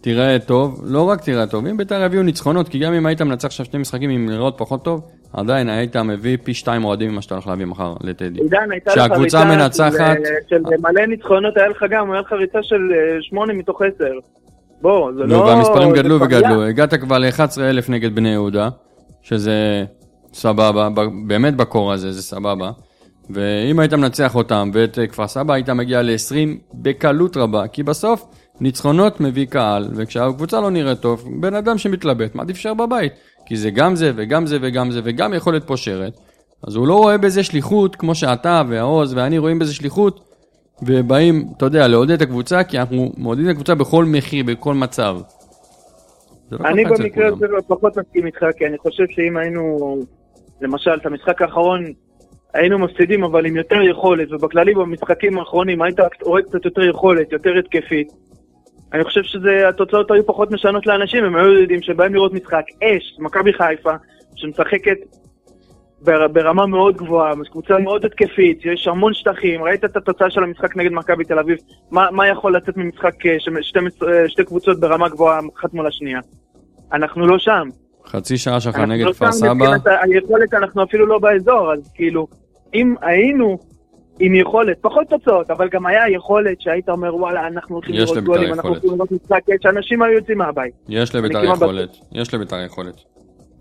תיראה טוב, לא רק תיראה טוב, אם ביתר יביאו ניצחונות, כי גם אם היית מנצח עכשיו שני משחקים עם לראות פחות טוב, עדיין היית מביא פי שתיים אוהדים ממה שאתה הולך להביא מחר לטדי. עידן, הייתה לך ריצה מנצחת- של, של מלא ניצחונות, היה לך גם, היה לך ריצה של אה, שמונה מתוך עשר. בוא, זה לא... והמספרים גדלו וגדלו. הגעת כבר ל-11,000 נגד בני יהודה, שזה סבבה, באמת בקור הזה, זה סבבה. ואם היית מנצח אותם ואת אה, כפר סבא, היית מגיע ל-20 בקלות רבה, כי בסוף ניצחונות מביא קהל, וכשהקבוצה לא נראית טוב, בן אדם שמתלבט, מעדיף להישאר בבית. כי זה גם זה וגם זה וגם זה וגם יכולת פושרת. אז הוא לא רואה בזה שליחות, כמו שאתה והעוז ואני רואים בזה שליחות, ובאים, אתה יודע, לעודד את הקבוצה, כי אנחנו מעודדים את הקבוצה בכל מחיר, בכל מצב. לא אני במקרה. הזה פחות מסכים איתך, כי אני חושב שאם היינו, למשל, את המשחק האחרון, היינו מפסידים אבל עם יותר יכולת, ובכללי במשחקים האחרונים היית רואה קצת יותר יכולת, יותר התקפית. אני חושב שהתוצאות היו פחות משנות לאנשים, הם היו יודעים שבאים לראות משחק אש, מכבי חיפה, שמשחקת בר- ברמה מאוד גבוהה, קבוצה מאוד התקפית, יש המון שטחים, ראית את התוצאה של המשחק נגד מכבי תל אביב, מה, מה יכול לצאת ממשחק אה, שתי, שתי קבוצות ברמה גבוהה אחת מול השנייה? אנחנו לא שם. חצי שעה שלך אנחנו נגד לא כפר שם סבא, מבחינת ה- היכולת אנחנו אפילו לא באזור, אז כאילו, אם היינו עם יכולת, פחות תוצאות, אבל גם היה יכולת שהיית אומר וואלה, אנחנו הולכים לראות לבית"ר גולים, אנחנו. הולכים לראות משחק, שאנשים היו יוצאים מהבית. יש לביתר יכולת, יש לביתר יכולת.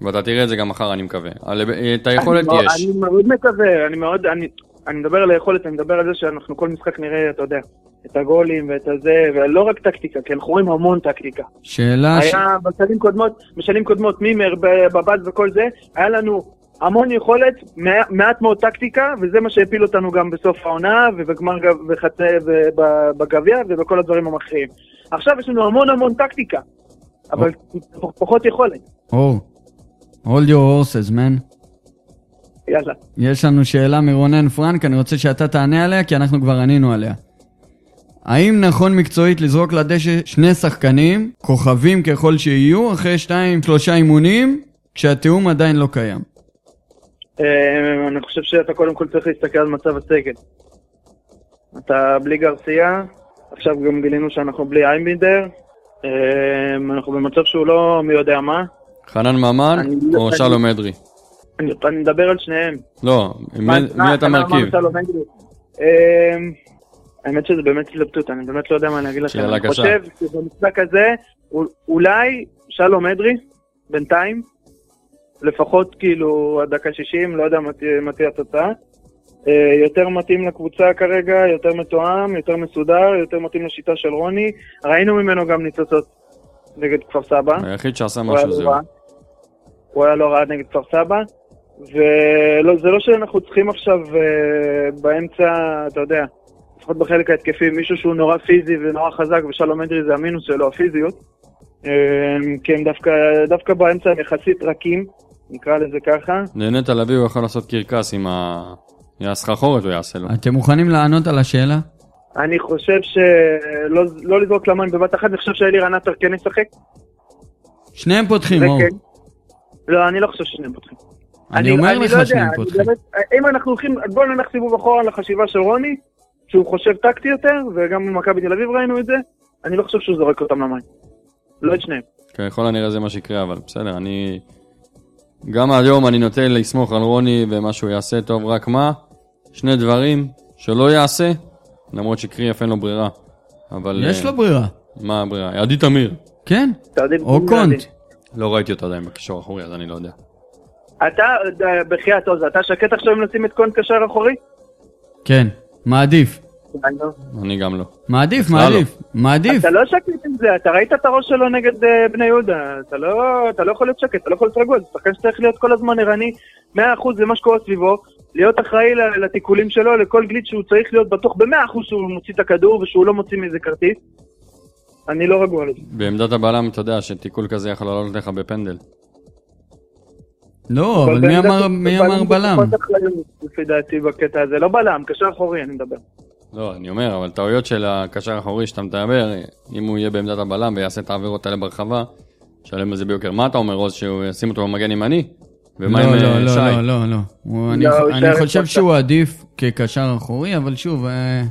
ואתה תראה את זה גם מחר, אני מקווה. על- את היכולת אני יש. אני מאוד מקווה, אני מאוד, אני, אני מדבר על היכולת, אני מדבר על זה שאנחנו כל משחק נראה, אתה יודע, את הגולים ואת הזה, ולא רק טקטיקה, כי אנחנו רואים המון טקטיקה. שאלה ש... היה בשנים קודמות, בשנים קודמות מימר ב- בבד וכל זה, היה לנו המון יכולת, מע- מעט מאוד טקטיקה, וזה מה שהפיל אותנו גם בסוף העונה, ובגמר וחצי, ובגביע, ובכל הדברים המכריעים. עכשיו יש לנו המון המון טקטיקה, אבל פ- פחות יכולת. אור, hold your horses, man. יאללה. יש לנו שאלה מרונן פרנק, אני רוצה שאתה תענה עליה, כי אנחנו כבר ענינו עליה. האם נכון מקצועית לזרוק לדשא שני שחקנים, כוכבים ככל שיהיו, אחרי שתיים, שלושה אימונים, כשהתיאום עדיין לא קיים? אה, אני חושב שאתה קודם כל צריך להסתכל על מצב הסגל. אתה בלי גרסיה, עכשיו גם גילינו שאנחנו בלי איימבינדר, אה, אנחנו במצב שהוא לא מי יודע מה. חנן ממן אני לא- או אני- שלום אדרי? אני אני מדבר על שניהם. לא, מי מה- אתה מרכיב? לו, בן גביר? אמ, האמת שזה באמת התלבטות, אני באמת לא יודע מה אני אגיד לכם. שאלה אני קשה. חושב שבמשחק הזה, אול- אולי שלום אדרי, בינתיים, לפחות כאילו עד דקה 60, לא יודע מה תהיה- התוצאה. אה, יותר מתאים לקבוצה כרגע, יותר מתואם, יותר מסודר, יותר מתאים לשיטה של רוני. ראינו ממנו גם ניצוצות נגד כפר סבא. היחיד שעשה משהו זהו. הוא היה לא רע נגד כפר סבא, וזה לא שאנחנו צריכים עכשיו אה, באמצע, אתה יודע, לפחות בחלק ההתקפי, מישהו שהוא נורא פיזי ונורא חזק, ושלום אדרי זה המינוס שלו, הפיזיות. אה, כי הם דווקא, דווקא באמצע הם יחסית רכים, נקרא לזה ככה. נהנית להביא, הוא יכול לעשות קרקס עם ה... הסחרחורת הוא יעשה לו. אתם מוכנים לענות על השאלה? אני חושב שלא לא לזרוק למים בבת אחת, אני חושב שאלירן עטר כן ישחק. שניהם פותחים, אור. כן. לא, אני לא חושב ששניהם פותחים. אני אומר לך לא שניהם פותחים. אם אנחנו הולכים, בואו נלך סיבוב אחורה לחשיבה של רוני, שהוא חושב טקטי יותר, וגם במכבי תל אביב ראינו את זה, אני לא חושב שהוא זורק אותם למים. לא את שניהם. ככל הנראה זה מה שיקרה, אבל בסדר, אני... גם היום אני נוטה לסמוך על רוני ומה שהוא יעשה טוב, רק מה? שני דברים שלא יעשה, למרות שקרי אף אין לו ברירה. אבל... יש אה, לו ברירה. מה הברירה? עדי תמיר. כן, או קונט. לא ראיתי אותו עדיין בקישור האחורי, אז אני לא יודע. אתה, אה, בחייאת עוז, אתה שקט עכשיו אם נשים את קונט קשר אחורי? כן. מעדיף. אני גם לא. מעדיף, בכלל מעדיף. מעדיף. אתה לא שקט עם זה, אתה ראית את הראש שלו נגד אה, בני יהודה, אתה לא, אתה לא יכול להיות שקט, אתה לא יכול להיות רגוע, זה שחקן שצריך להיות כל הזמן ערני 100% למה שקורה סביבו, להיות אחראי לתיקולים שלו, לכל גליץ' שהוא צריך להיות בטוח ב-100% שהוא מוציא את הכדור ושהוא לא מוציא מזה כרטיס. אני לא רגוע לזה. בעמדת הבלם, אתה יודע שתיקול כזה יכול לעלות לך בפנדל. לא, אבל מי אמר- מי אמר בלם? לפי דעתי בקטע הזה, לא בלם, קשר אחורי אני מדבר. לא, אני אומר, אבל טעויות של הקשר האחורי שאתה מדבר, אם הוא יהיה בעמדת הבלם ויעשה את העבירות האלה ברחבה, שלם בזה ביוקר. מה אתה אומר, עוז, שהוא ישים אותו במגן ימני? ומה עם לא, אה, לא, שי? לא, לא, לא. הוא- אני לא, אני חושב. שהוא עדיף כקשר אחורי, אבל שוב, אה,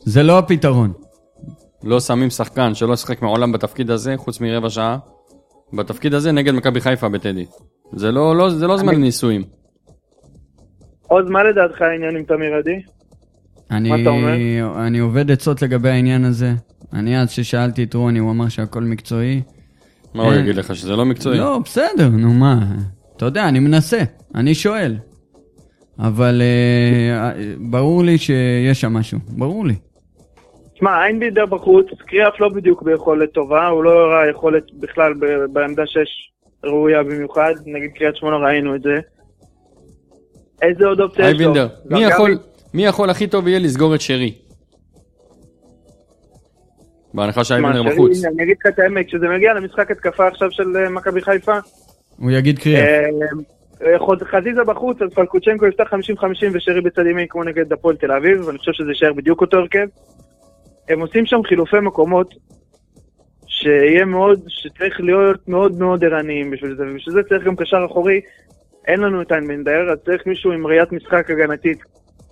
זה לא הפתרון. לא שמים שחקן שלא שיחק מעולם בתפקיד הזה, חוץ מרבע שעה, בתפקיד הזה נגד מכבי חיפה בטדי. זה לא, לא, זה לא זמן לניסויים. עוז, מה לדעתך העניין עם תמיר עדי? אני, אתה אומר? אני עובד עצות לגבי העניין הזה. אני אז ששאלתי את רוני, הוא אמר שהכל מקצועי. מה הוא אין. יגיד לך, שזה לא מקצועי? לא, בסדר, נו מה. אתה יודע, אני מנסה, אני שואל. אבל אה, אה, ברור לי שיש שם משהו, ברור לי. תשמע, איינבידר בחוץ, קריאף לא בדיוק ביכולת טובה, הוא לא הראה יכולת בכלל בעמדה 6 ראויה במיוחד, נגיד קריית שמונה ראינו את זה. איזה עוד אופציה יש לו? אייבינדר, מי? יכול, מי יכול הכי טוב יהיה לסגור את שרי? בהנחה שאייבינדר בחוץ. אני אגיד לך את האמת, כשזה מגיע למשחק התקפה עכשיו של אה, מכבי חיפה, הוא יגיד קריאה. אה, אה, חזיזה בחוץ, אז פלקוצ'נקו יפתח 50-50 ושרי בצד ימין כמו נגד הפועל תל אביב, ואני חושב שזה יישאר בדיוק אותו הרכב. הם עושים שם חילופי מקומות, שיהיה מאוד, שצריך להיות מאוד מאוד ערניים בשביל זה, ובשביל זה צריך גם קשר אחורי, אין לנו את איינבנדר, אז צריך מישהו עם ראיית משחק הגנתית,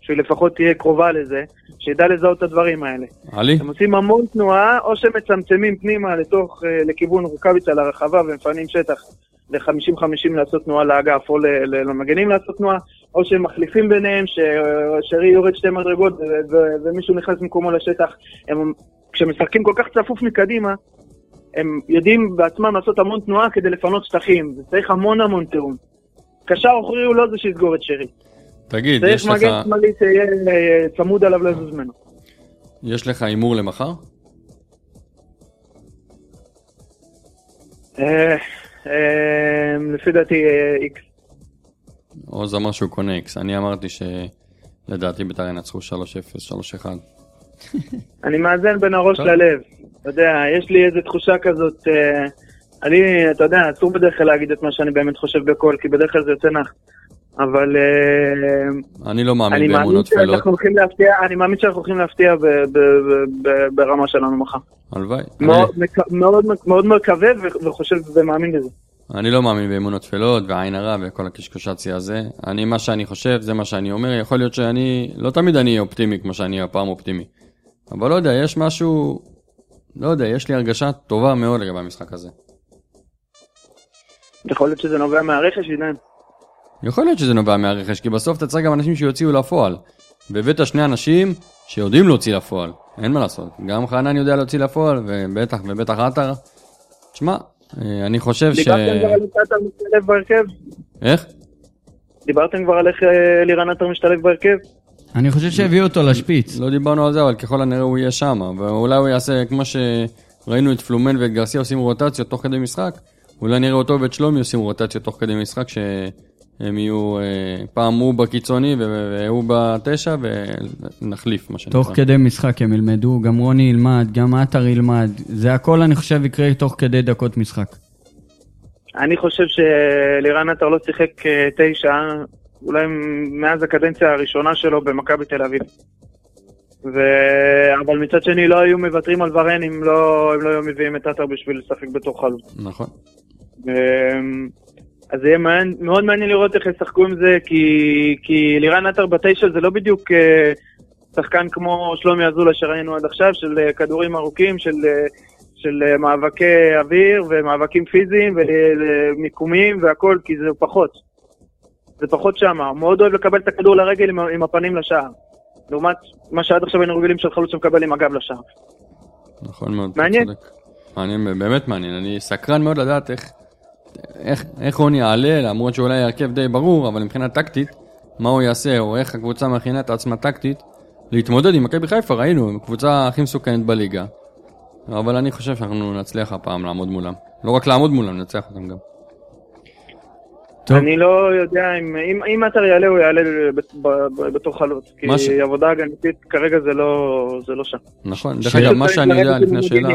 שלפחות תהיה קרובה לזה, שידע לזהות את הדברים האלה. עלי? הם עושים המון תנועה, או שמצמצמים פנימה לתוך, אה, לכיוון רוקאביצה לרחבה ומפנים שטח ל-50-50 לעשות תנועה לאגף, או למגנים לעשות תנועה, או שהם מחליפים ביניהם, ש- שרי יורד שתי מדרגות ומישהו נכנס במקומו לשטח. הם, כשמשחקים כל כך צפוף מקדימה, הם יודעים בעצמם לעשות המון תנועה כדי לפנות שטחים, וצריך המון המון תיאום. קשר אחורי הוא לא זה שיסגור את שרי. תגיד, צריך יש לך, מגן שמאלי שיהיה אה, צמוד עליו יזוז ממנו. יש לך הימור למחר? אה, אה, לפי דעתי אה, איקס. עוז אמר שהוא קונה איקס, אני אמרתי שלדעתי בית"ר ינצחו 3-0, 3-1. אני מאזן בין הראש. ללב. אתה יודע, יש לי איזו תחושה כזאת, אה, אני, אתה יודע, אסור בדרך כלל להגיד את מה שאני באמת חושב בקול, כי בדרך כלל זה יוצא נח. אבל אה, אני לא מאמין באמונות טפלות, להפתיע, אני מאמין שאנחנו הולכים להפתיע ב- ב- ב- ב- ברמה שלנו מחר. הלוואי. מאוד מאוד מאוד מקווה וחושב ומאמין בזה. אני לא מאמין באמונות טפלות ועין הרע וכל הקשקושציה הזה. אני, מה שאני חושב, זה מה שאני אומר. יכול להיות שאני, לא תמיד אני אופטימי כמו שאני הפעם אופטימי. אבל לא יודע, יש משהו, לא יודע, יש לי הרגשה טובה מאוד לגבי המשחק הזה. יכול להיות שזה נובע מהרכש, עידן. יכול להיות שזה נובע מהרכש, כי בסוף אתה צריך גם אנשים שיוציאו לפועל. והבאת שני אנשים שיודעים להוציא לפועל, אין מה לעשות. גם חנן יודע להוציא לפועל, ובטח ובטח עטר. תשמע, אה, אני חושב ש... דיברתם כבר על איך עטר משתלב בהרכב? איך? דיברתם כבר על איך אה, לירן עטר משתלב בהרכב? אני חושב שהביאו אותו לשפיץ. לא דיברנו על זה, אבל ככל הנראה הוא יהיה שם, ואולי הוא יעשה כמו שראינו את פלומן ואת גרסיה עושים רוטציות תוך כדי משחק, אולי נראה אותו ואת שלומי עושים רוטציות תוך כדי משחק, שהם יהיו, אה, פעם הוא בקיצוני והוא בתשע, ונחליף מה שנקרא. תוך כדי משחק הם ילמדו, גם רוני ילמד, גם עטר ילמד. זה הכל אני חושב יקרה תוך כדי דקות משחק. אני חושב שלירן עטר לא שיחק אה, תשע, אולי מאז הקדנציה הראשונה שלו במכבי תל אביב. ו... אבל מצד שני לא היו מוותרים על ורן אם לא, אם לא היו מביאים את עטר בשביל לשחק בתור חלוץ. נכון. ו... אז יהיה מעניין, מאוד מעניין לראות איך ישחקו עם זה, כי, כי לירן עטר בתשע זה לא בדיוק אה, שחקן כמו שלומי אזולאי שראינו עד עכשיו, של אה, כדורים ארוכים, של, אה, של אה, מאבקי אוויר ומאבקים פיזיים ומיקומים והכל, כי זה פחות. זה פחות שמה. הוא מאוד אוהב לקבל את הכדור לרגל עם, עם הפנים לשער. לעומת מה שעד עכשיו היינו רגילים של חלוץ שמקבל עם הגב לשער. נכון מאוד. מעניין. צודק. מעניין, באמת מעניין. אני סקרן מאוד לדעת איך, איך, איך רוני יעלה, למרות שאולי ההרכב די ברור, אבל מבחינה טקטית, מה הוא יעשה, או איך הקבוצה מכינה את עצמה טקטית, להתמודד עם מכבי חיפה, ראינו, הם הקבוצה הכי מסוכנת בליגה. אבל אני חושב שאנחנו נצליח הפעם לעמוד מולם. לא רק לעמוד מולם, ננצח אותם גם. טוב. אני לא יודע אם, אם, אם עטר יעלה, הוא יעלה בתור חלוץ. כי ש- עבודה הגנתית כרגע זה לא, זה לא שם. נכון, דרך אגב, מה שאני יודע לפני השאלה.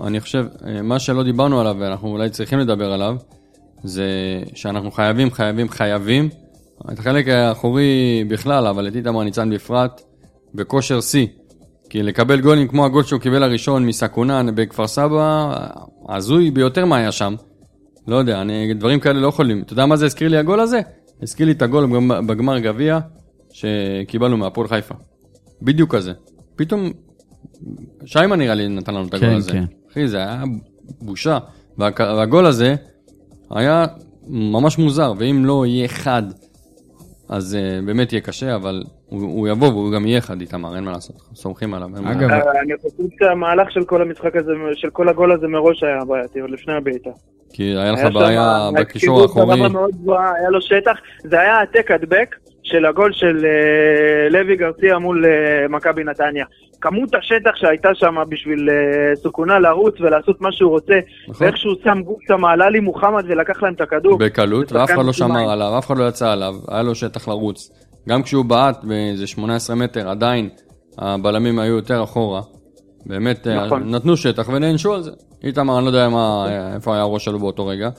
אני חושב, אה, מה שלא דיברנו עליו, ואנחנו אולי צריכים לדבר עליו, זה שאנחנו חייבים, חייבים, חייבים, את החלק האחורי בכלל, אבל את איתמר ניצן בפרט, בכושר שיא. כי לקבל גולים כמו הגול שהוא קיבל הראשון מסקונן בכפר סבא, הזוי ביותר מה היה שם. לא יודע, אני, דברים כאלה לא יכולים. אתה יודע מה זה הזכיר לי הגול הזה? הזכיר לי את הגול בגמר גביע שקיבלנו מהפועל חיפה. בדיוק כזה. פתאום, שיימן נראה לי נתן לנו את הגול כן, הזה. כן. אחי, זה היה בושה. והגול הזה היה ממש מוזר, ואם לא יהיה חד אז אה, באמת יהיה קשה, אבל הוא, הוא יבוא והוא גם יהיה אחד איתמר, אין מה לעשות, סומכים עליו. אגב. אה, אני חושב שהמהלך של כל המשחק הזה, של כל הגול הזה מראש היה בעייתי, עוד לפני הבעיטה. כי היה לך בעיה בקישור האחורי, היה לו שטח, זה היה העתק הדבק של הגול של אה, לוי גרסיה מול מכבי נתניה. כמות השטח שהייתה שם בשביל אה, סוכונה לרוץ ולעשות מה שהוא רוצה, נכון? ואיך שהוא שם גוף שם, עלה לי מוחמד ולקח להם את הכדור. בקלות, ואף אחד לא שמר. עליו, אף אחד לא יצא עליו, היה לו שטח לרוץ. גם כשהוא בעט באיזה 18 מטר, עדיין הבלמים היו יותר אחורה. באמת, אה, נכון. נתנו שטח ונענשו על זה. איתמר, אני לא יודע מה, איפה היה הראש שלו באותו רגע.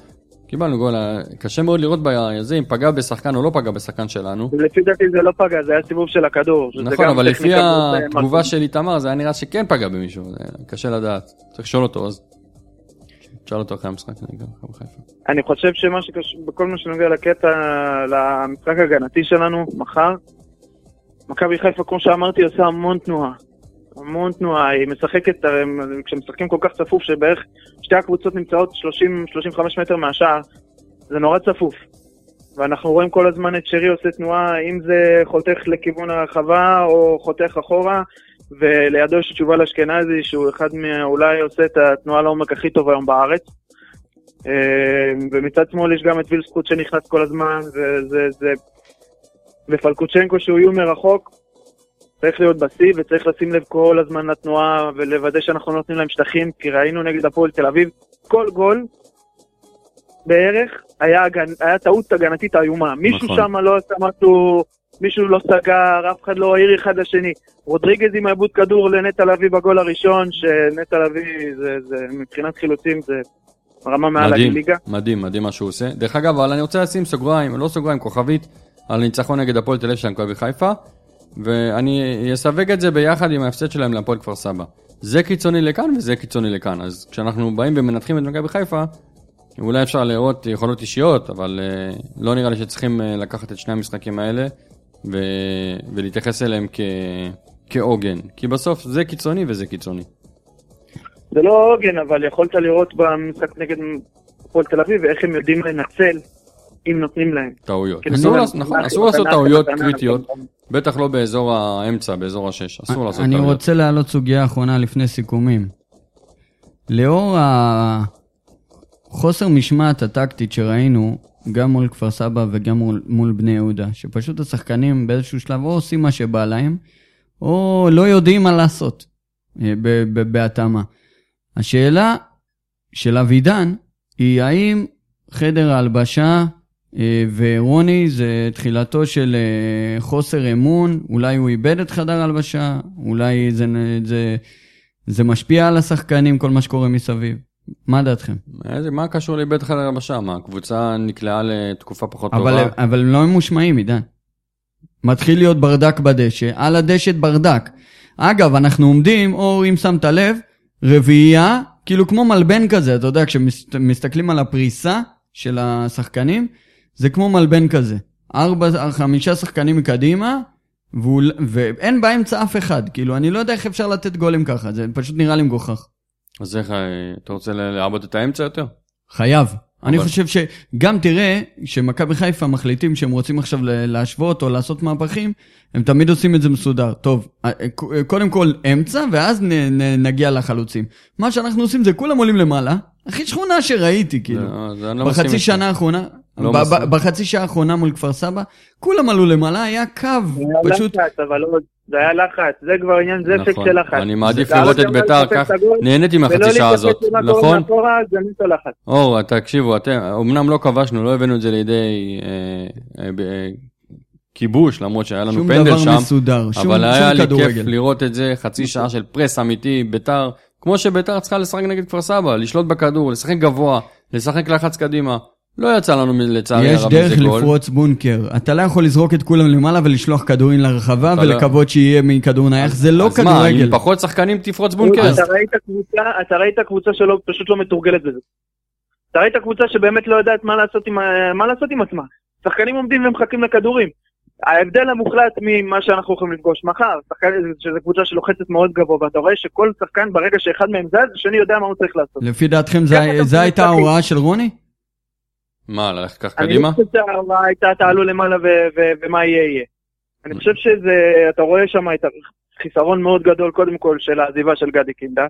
קיבלנו גול, אה, קשה מאוד לראות בזה אם פגע בשחקן או לא פגע בשחקן שלנו. לפי דעתי זה לא פגע, זה היה סיבוב של הכדור. נכון, אבל לפי אה, התגובה. של איתמר זה היה נראה שכן פגע במישהו, קשה לדעת. צריך לשאול אותו אז. תשאל אותו אחרי המשחק, גם מכבי חיפה. אני חושב שמה שקשור, בכל מה שנוגע לקטע, למשחק ההגנתי שלנו, מחר, מכבי חיפה, כמו שאמרתי, עושה המון תנועה. המון תנועה, היא משחקת, הם- כשמשחקים כל כך צפוף, שבערך שתי הקבוצות נמצאות 30-35 מטר מהשער, זה נורא צפוף. ואנחנו רואים כל הזמן את שרי עושה תנועה, אם זה חותך לכיוון הרחבה או חותך אחורה, ולידו יש את שובל אשכנזי, שהוא אחד מה... אולי עושה את התנועה לעומק הכי טוב היום בארץ. אה, ומצד שמאל יש גם את וילסקוט שנכנס כל הזמן, וזה... זה... ופלקוצ'נקו שהוא איום מרחוק, צריך להיות בשיא וצריך לשים לב כל הזמן לתנועה ולוודא שאנחנו לא נותנים להם שטחים, כי ראינו נגד הפועל תל אביב, כל גול בערך היה, הגנ... היה טעות הגנתית איומה. מישהו נכון. שם לא עשה משהו, מישהו לא סגר, אף אחד לא העיר אחד לשני. רודריגז עם העיבוד כדור לנטע לביא בגול הראשון, שנטע לביא זה, זה מבחינת חילוצים זה רמה מעל מדהים, הליגה. מדהים, מדהים מה שהוא עושה. דרך אגב, אבל אני רוצה לשים סוגריים, לא סוגריים, כוכבית, על הניצחון נגד הפועל תל אביב של מכבי חיפה, ואני אסווג את זה ביחד עם ההפסד שלהם להפועל כפר סבא. זה קיצוני לכאן וזה קיצוני לכאן, אז כשאנחנו באים ומנתחים את מכבי חיפה, אולי אפשר לראות יכולות אישיות, אבל uh, לא נראה לי שצריכים uh, לקחת את שני המשחקים האלה ו... ולהתייחס אליהם כ... כעוגן, כי בסוף זה קיצוני וזה קיצוני. זה לא הוגן, אבל יכולת לראות במשחק נגד הפועל תל אביב איך הם יודעים לנצל אם נותנים להם. טעויות. כאילו, אסור להם נכון, אסור לעשות טעויות קריטיות. בטח לא באזור האמצע, באזור השש, אסור לעשות אני טעויות. רוצה להעלות סוגיה אחרונה לפני סיכומים. לאור החוסר משמעת הטקטית שראינו, גם מול כפר סבא וגם מול, מול בני יהודה, שפשוט השחקנים באיזשהו שלב או עושים מה שבא להם, או לא יודעים מה לעשות אה, ב- ב- בהתאמה. השאלה של אבידן היא האם חדר ההלבשה ורוני זה תחילתו של אה, חוסר אמון, אולי הוא איבד את חדר ההלבשה, אולי זה, זה, זה משפיע על השחקנים, כל מה שקורה מסביב. מה דעתכם? איזה- מה קשור לאיבד חדר הבשה? מה, הקבוצה נקלעה לתקופה פחות אבל, טובה? אבל הם לא ממושמעים, עידן. מתחיל להיות ברדק בדשא, על הדשא ברדק. אגב, אנחנו עומדים, או אם שמת לב, רביעייה, כאילו כמו מלבן כזה, אתה יודע, כשמסתכלים על הפריסה של השחקנים, זה כמו מלבן כזה. ארבע, חמישה שחקנים מקדימה, ואול, ואין באמצע אף אחד. כאילו, אני לא יודע איך אפשר לתת גולים ככה, זה פשוט נראה לי מגוחך. אז איך, אה, אתה רוצה לעבוד את האמצע יותר? חייב. אני אבל- חושב שגם תראה שמכבי חיפה מחליטים שהם רוצים עכשיו להשוות או לעשות מהפכים, הם תמיד עושים את זה מסודר. טוב, אה, אה, קודם כל אמצע ואז נ, נ, נגיע לחלוצים. מה שאנחנו עושים זה כולם עולים למעלה, הכי שכונה שראיתי כאילו. אני לא מסכים בחצי. שנה האחרונה, לא ב-. ב- בחצי שעה האחרונה מול כפר סבא, כולם עלו למעלה, היה קו, זה היה פשוט... לחץ, אבל עוד, זה היה לחץ, זה כבר עניין זפק נכון. של לחץ. אני מעדיף זה לראות את ביתר כך, נהניתי מהחצי שעה הזאת, נכון? זה. אור, תקשיבו, אתם, אמנם לא כבשנו, לא הבאנו את זה לידי אה, אה, ב- אה, כיבוש, למרות שהיה לנו שום פנדל דבר שם, מסודר, שום, אבל היה שום לי כיף. לראות את זה, חצי שעה של פרס אמיתי, ביתר, כמו שביתר צריכה לשחק נגד כפר סבא, לשלוט בכדור, לשחק גבוה, לשחק לחץ קדימה. לא יצא לנו לצערי יש הרב דרך מזה גול. לפרוץ בונקר. אתה לא יכול לזרוק את כולם למעלה ולשלוח כדורים לרחבה לא- ולקוות שיהיה מכדור נייח, זה לא אז מה, כדורגל. עם פחות שחקנים תפרוץ בונקר? אתה ראית קבוצה, שלא, פשוט לא מתורגלת בזה. אתה ראית קבוצה שבאמת לא יודעת מה לעשות עם, עצמה. שחקנים עומדים ומחכים לכדורים. ההבדל המוחלט ממה שאנחנו יכולים לפגוש מחר, שחקן, שזו קבוצה שלוחצת מאוד גבוה, ואתה רואה שכל שחקן ברגע שאחד מהם זז, השני יודע מה הוא צריך לעשות. לפי דעתכם זה הייתה. ההוראה של רוני? מה, ללכת כך אני קדימה? לא חושב שההערכה הייתה תעלו למעלה ו- ו- ומה יהיה יהיה. אני חושב שזה, אתה רואה שם את החיסרון מאוד גדול קודם כל של העזיבה של גדי קינדה,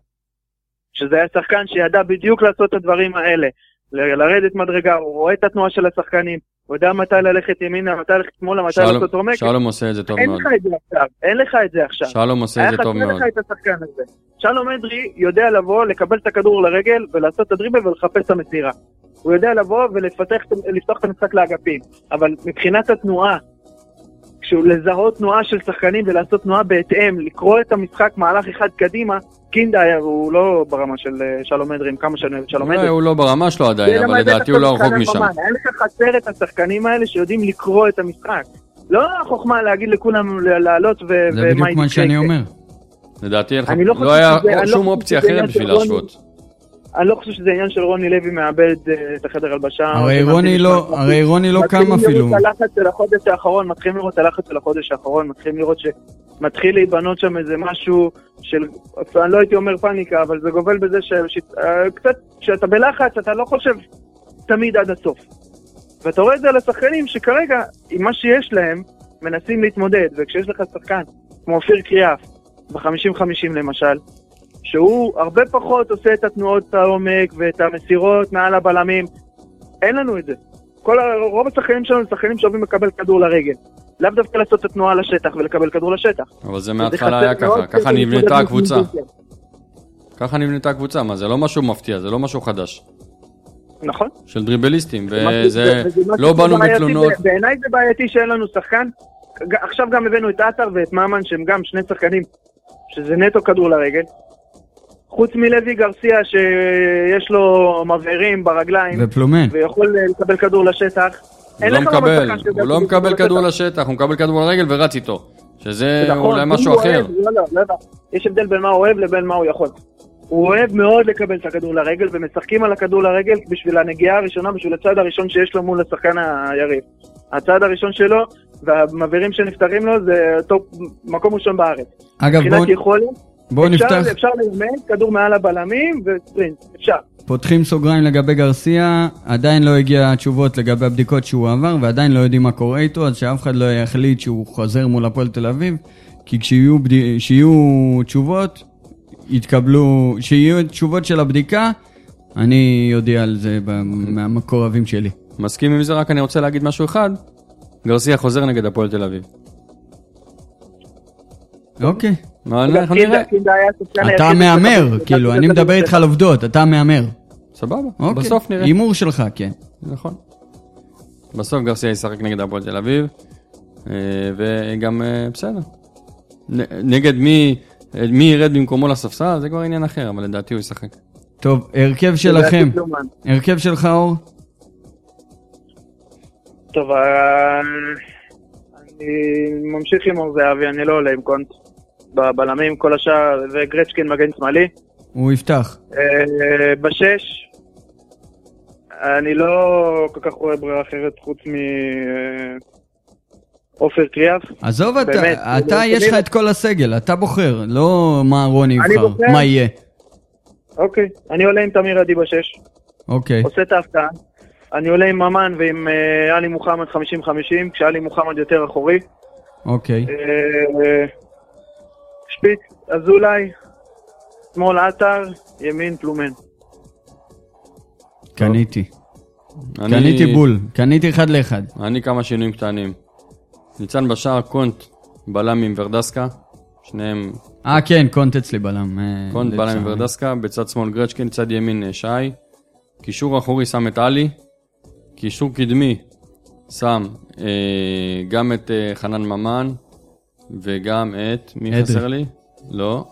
שזה היה שחקן שידע בדיוק לעשות את הדברים האלה, לרדת מדרגה, הוא רואה את התנועה של השחקנים, הוא יודע מתי ללכת ימינה, מתי ללכת שמאלה, מתי לעשות עומק, שלום עושה את זה טוב אין מאוד. לך את זה עכשיו, אין לך את זה עכשיו. שלום עושה את היה זה טוב חסר מאוד. לך את השחקן הזה. שלום אדרי יודע לבוא, לקבל את הכדור לרגל ולעשות את הדריבל ולחפש את המסירה. הוא יודע לבוא ולפתח לפתוח את המשחק לאגפים, אבל מבחינת התנועה, כשהוא לזהות תנועה של שחקנים ולעשות תנועה בהתאם, לקרוא את המשחק מהלך אחד קדימה, קינדה היה- הוא לא ברמה של אה, שלום אדרי, עם כמה שאני אוהב את שלום אולי אדרי. הוא לא ברמה שלו עדיין, אבל לדעתי הוא לא רחוק משם. אין לך חסר את השחקנים האלה שיודעים לקרוא את המשחק. לא החוכמה להגיד לכולם לעלות ו- זה ומה בדיוק מה יקרה. שאני אומר. לדעתי לא לא היה לא שום אופציה אחרת בשביל. להשוות. אני לא חושב שזה עניין של רוני לוי מאבד אה, את החדר הלבשה. הרי או רוני לא, הרי רוני לא מתחילים קם אפילו. לראות את הלחץ של החודש האחרון, מתחילים לראות את הלחץ של החודש האחרון, מתחילים לראות שמתחיל להיבנות שם איזה משהו של, אני לא הייתי אומר פאניקה, אבל זה גובל בזה שקצת, כשאתה בלחץ אתה לא חושב תמיד עד הסוף. ואתה רואה את זה על השחקנים שכרגע, עם מה שיש להם, מנסים להתמודד, וכשיש לך שחקן כמו אופיר קריאף, ב-50-50 למשל, שהוא הרבה פחות עושה את התנועות העומק ואת המסירות מעל הבלמים, אין לנו את זה. כל, רוב השחקנים שלנו הם שחקנים שאוהבים לקבל כדור לרגל. לאו דווקא לעשות את התנועה לשטח ולקבל כדור לשטח. אבל זה מההתחלה היה ככה, ככה נבנתה הקבוצה. ככה נבנתה הקבוצה, מה זה לא משהו מפתיע, זה לא משהו חדש. נכון. של דריבליסטים, וזה לא באנו בתלונות. ב- בעיניי זה בעייתי שאין לנו שחקן. עכשיו גם הבאנו את עטר ואת ממן שהם גם שני שחקנים שזה נטו כדור לרגל. חוץ מלוי גרסיה שיש לו מבערים ברגליים ופלומן. ויכול אה, לקבל כדור לשטח. הוא לא ממש מקבל, הוא לא מקבל כדור לשטח. הוא מקבל כדור לרגל ורץ איתו. שזה נכון, אולי משהו אחר. לא, לא, לא, לא. יש הבדל בין מה הוא אוהב לבין מה הוא יכול. הוא אוהב מאוד לקבל את הכדור לרגל, ומשחקים על הכדור לרגל בשביל הנגיעה הראשונה, בשביל הצעד הראשון שיש לו מול השחקן היריב. הצעד הראשון שלו, והמבערים שנפתחים לו, זה top, מקום ראשון בארץ. אגב, בואו מבחינת יכולת, בואו נפתח, אפשר לאמן, כדור מעל הבלמים וספרינט, אפשר. פותחים סוגריים לגבי גרסיה, עדיין לא הגיע תשובות לגבי הבדיקות שהוא עבר, ועדיין לא יודעים מה קורה איתו, אז שאף אחד לא יחליט שהוא חוזר מול הפועל תל אביב, כי כשיהיו בד... תשובות, יתקבלו, כשיהיו תשובות של הבדיקה, אני אודיע על זה מהמקורבים שלי. מסכים עם זה, רק אני רוצה להגיד משהו אחד. גרסיה חוזר נגד הפועל תל אביב. אוקיי. אגב, אנחנו נראה. אתה מהמר, כאילו, אני מדבר איתך על עובדות, אתה מהמר. סבבה, אוקיי. בסוף נראה. הימור שלך, כן. נכון. בסוף גרסיה ישחק נגד הפועל תל אביב, אה, וגם אה, בסדר. נגד מי, אה, מי ירד במקומו לספסל, זה כבר עניין אחר, אבל לדעתי הוא ישחק. טוב, הרכב שלכם. פלומן. הרכב שלך, אור? טוב, אני ממשיך עם אור זהבי, אני לא עולה עם קונט. בבלמים, כל השאר, וגרצ'קין מגן שמאלי. הוא יפתח. אה, בשש, אני לא כל כך רואה ברירה אחרת חוץ מעופר קריאף. עזוב, אתה, באמת, אתה לא יש לך. את כל הסגל, אתה בוחר, לא מה רוני יבחר. מה יהיה. אוקיי, אני עולה עם תמיר עדי בשש, אוקיי, עושה את ההפתעה. אני עולה עם ממן ועם אה, עלי מוחמד 50-50, כשעלי מוחמד יותר אחורי. אוקיי. אה, אה, שפיץ, אזולאי, שמאל עטר, ימין פלומן. קניתי. אני- קניתי בול, קניתי אחד לאחד. אני כמה שינויים קטנים. ניצן בשער, קונט, בלם עם ורדסקה. שניהם, אה, כן, קונט אצלי בלם. אה, קונט, בלם עם. ורדסקה. בצד שמאל גרצ'קין, צד ימין אה, שי. קישור אחורי שם את עלי. קישור קדמי שם אה, גם את אה, חנן ממן וגם את... מי אדרי. חסר לי? לא.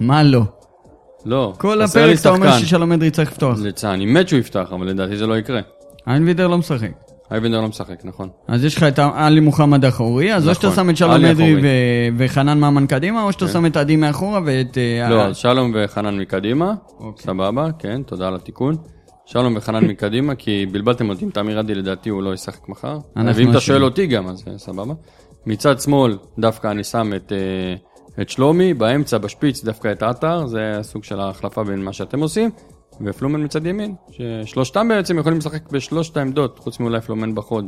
מה לא? לא. כל חסר לי הפרק אתה אומר שחקן. ששלום אדרי צריך לפתוח. לצע, אני מת שהוא יפתח, אבל לדעתי זה לא יקרה. איינבידר לא משחק. אייבנדר לא משחק, נכון. אז יש לך את עלי מוחמד אחורי, אז או שאתה נכון, שם את שלום עלי אדרי אחורי. ו- וחנן ממן קדימה, או שאתה כן. שם את עדי מאחורה ואת... אה, לא, אז שלום וחנן מקדימה. אוקיי. סבבה, כן, תודה על התיקון. שלום וחנן מקדימה, כי בלבלתם אותי עם תמיר עדי, לדעתי הוא לא ישחק מחר. אנחנו ואם אתה אשמים. שואל אותי גם, אז אה, סבבה. מצד שמאל, דווקא אני שם את, אה, את שלומי, באמצע, בשפיץ, דווקא את עטר, זה הסוג של ההחלפה בין מה שאתם עושים. ופלומן מצד ימין, ששלושתם בעצם יכולים לשחק בשלושת העמדות, חוץ מאולי פלומן בחוד.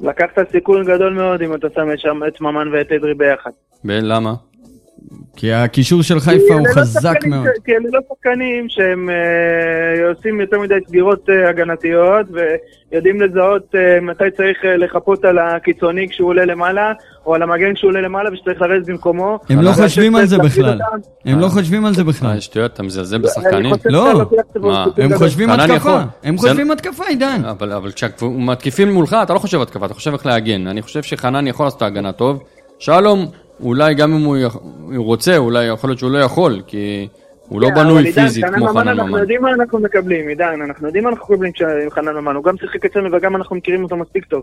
לקחת סיכון גדול מאוד אם אתה שם את שם- את ממן ואת אדרי ביחד. ולמה? כי הקישור של חיפה הוא לא חזק מאוד. ש- כי אלה לא שחקנים שהם אה, עושים יותר מדי סגירות אה, הגנתיות ויודעים לזהות אה, מתי צריך לחפות על הקיצוני כשהוא עולה למעלה או על המגן כשהוא עולה למעלה ושצריך לרדת במקומו. הם לא חושבים על זה בכלל. הם לא חושבים על זה בכלל. שטויות, אתה מזלזל בשחקנים? לא. הם. חושבים התקפה. הם חושבים התקפה, עידן. אבל, אבל כשמתקיפים מולך, אתה לא חושב התקפה, אתה חושב איך להגן. אני חושב שחנן יכול לעשות את ההגנה טוב. שלום, אולי גם אם הוא, יכ... הוא רוצה, אולי יכול להיות שהוא לא יכול, כי הוא לא כן, בנוי פיזית כמו חנן אנחנו ממן. יודעים מה אנחנו מקבלים, עידן, אנחנו יודעים מה אנחנו מקבלים כשעם חנן ממן, הוא גם שיחק אצלנו וגם אנחנו מכירים אותו מספיק טוב.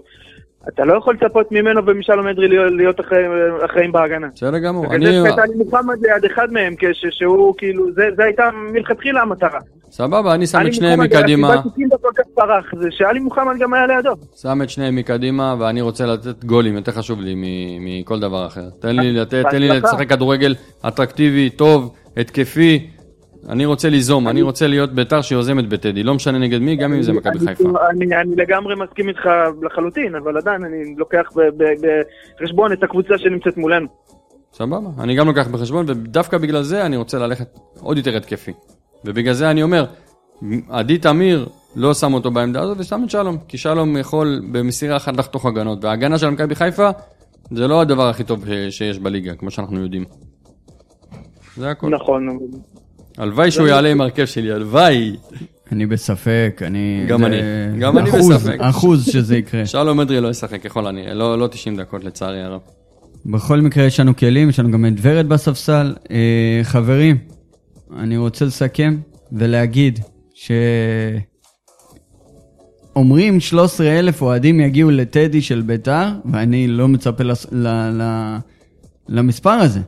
אתה לא יכול לצפות ממנו ומשלום אדרי להיות- אחראים- בהגנה. בסדר גמור. בגלל אני... מוחמד ליד אחד מהם, שהוא כאילו, זה הייתה מלכתחילה המטרה. סבבה, אני שם את שניהם מוחמד, מקדימה, זה שעלי מוחמד גם היה לידו. שם את שניהם מקדימה, ואני רוצה לתת גולים, יותר חשוב לי מכל דבר אחר. תן לי. לשחק כדורגל אטרקטיבי, טוב, התקפי. אני רוצה ליזום, אני רוצה להיות בית"ר שיוזמת בטדי, לא משנה נגד מי, גם אם זה מכבי חיפה. אני אני לגמרי מסכים איתך לחלוטין, אבל עדיין אני לוקח בחשבון את הקבוצה שנמצאת מולנו. סבבה, אני גם לוקח בחשבון, ודווקא בגלל זה אני רוצה ללכת עוד יותר התקפי. ובגלל זה אני אומר, עדי תמיר לא שם אותו בעמדה הזאת ושם את שלום, כי שלום יכול במסירה אחת לחתוך הגנות, וההגנה של מכבי חיפה זה לא הדבר הכי טוב ש- שיש בליגה, כמו שאנחנו יודעים. זה הכל. נכון. הלוואי שהוא יעלה עם הרכב שלי, הלוואי. אני בספק, אני... גם אני. גם אני בספק. אחוז שזה יקרה. שלום אדרי לא ישחק ככל הנראה, לא, לא 90 דקות לצערי הרב. בכל מקרה יש לנו כלים, יש לנו גם את ורד בספסל. אה, חברים, אני רוצה לסכם ולהגיד ש... אומרים 13 אלף אוהדים יגיעו לטדי של ביתר, ואני לא מצפה לס... ל... ל... למספר הזה.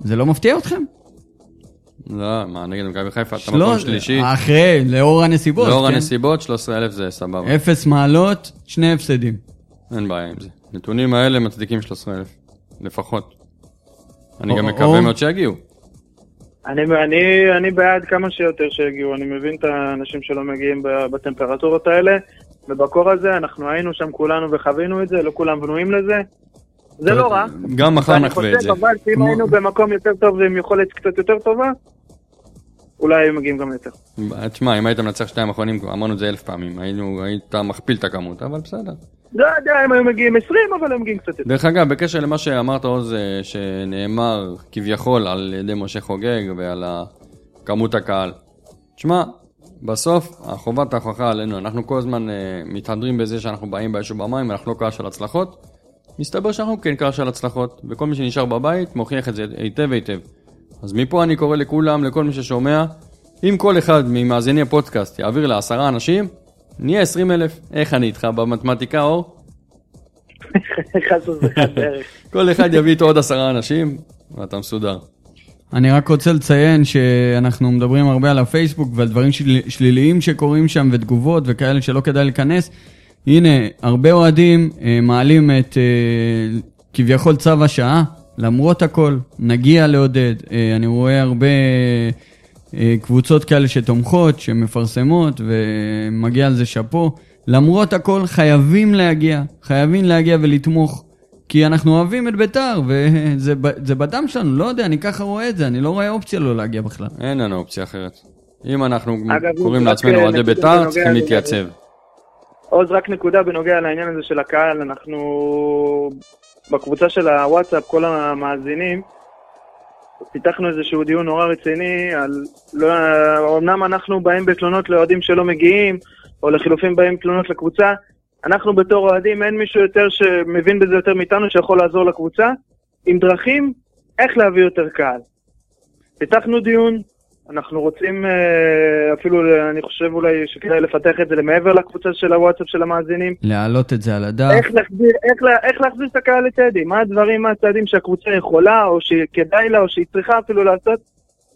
זה לא מפתיע אתכם? לא, מה, נגד מכבי חיפה, אתה שלוש- מקום שלישי. אחרי, לאור הנסיבות. לאור כן? הנסיבות, 13,000 זה סבבה. אפס מעלות, שני הפסדים. אין בעיה עם זה. הנתונים האלה מצדיקים 13,000, לפחות. אני גם מקווה או- מאוד שיגיעו. אני, אני, אני בעד כמה שיותר שיגיעו, אני מבין את האנשים שלא מגיעים ב- בטמפרטורות האלה, ובקור הזה אנחנו היינו שם כולנו וחווינו את זה, לא כולם בנויים לזה. זה לא רע. גם מחר נחווה את חושב זה. אבל שאם היינו במקום יותר טוב ועם יכולת קצת יותר טובה, אולי היו מגיעים גם יותר. תשמע, אם היית מנצח שתיים אחרונים, אמרנו את זה אלף פעמים, היינו, היית מכפיל את הכמות, אבל בסדר. לא יודע אם היו מגיעים 20, אבל הם מגיעים קצת יותר. דרך אגב, בקשר למה שאמרת עוז, אה, שנאמר כביכול על ידי משה חוגג ועל כמות הקהל. תשמע, בסוף החובת ההוכחה עלינו, אנחנו כל הזמן אה, מתהדרים בזה שאנחנו באים באש ובמים, אנחנו לא קהל של הצלחות. מסתבר שאנחנו כן קהל של הצלחות, וכל מי שנשאר בבית מוכיח את זה היטב היטב. אז מפה אני קורא לכולם, לכל מי ששומע, אם כל אחד ממאזיני הפודקאסט יעביר לעשרה אנשים, נהיה עשרים אלף. איך אני איתך במתמטיקה, אור? כל אחד יביא איתו עוד עשרה אנשים, ואתה מסודר. אני רק רוצה לציין שאנחנו מדברים הרבה על הפייסבוק ועל דברים של... שליליים שקורים שם ותגובות וכאלה שלא כדאי להיכנס. הנה, הרבה אוהדים אה, מעלים את אה, כביכול צו השעה, למרות הכל, נגיע לעודד. אה, אני רואה הרבה אה, קבוצות כאלה שתומכות, שמפרסמות, ומגיע על זה שאפו. למרות הכל, חייבים להגיע, חייבים להגיע ולתמוך. כי אנחנו אוהבים את ביתר, וזה בדם שלנו, לא יודע, אני ככה רואה את זה, אני לא רואה אופציה לא להגיע בכלל. אין לנו אופציה אחרת. אם אנחנו אגב, קוראים לעצמנו אה, אוהדי נקודה בית"ר, צריכים. להתייצב. עוז, רק נקודה בנוגע לעניין הזה של הקהל, אנחנו בקבוצה של הוואטסאפ, כל המאזינים, פיתחנו איזשהו דיון נורא רציני על, לא, אמנם אנחנו באים בתלונות לאוהדים שלא מגיעים, או לחילופין באים תלונות לקבוצה, אנחנו בתור אוהדים, אין מישהו יותר שמבין בזה יותר מאיתנו שיכול לעזור לקבוצה, עם דרכים איך להביא יותר קהל. פיתחנו דיון, אנחנו רוצים אה, אפילו, אני חושב אולי שכדאי לפתח את זה למעבר לקבוצה של הוואטסאפ של המאזינים. להעלות את זה על הדף. איך להחזיר, איך, איך להחזיר את הקהל לטדי? מה הדברים, מה הצעדים שהקבוצה יכולה, או שכדאי לה, או שהיא צריכה אפילו לעשות,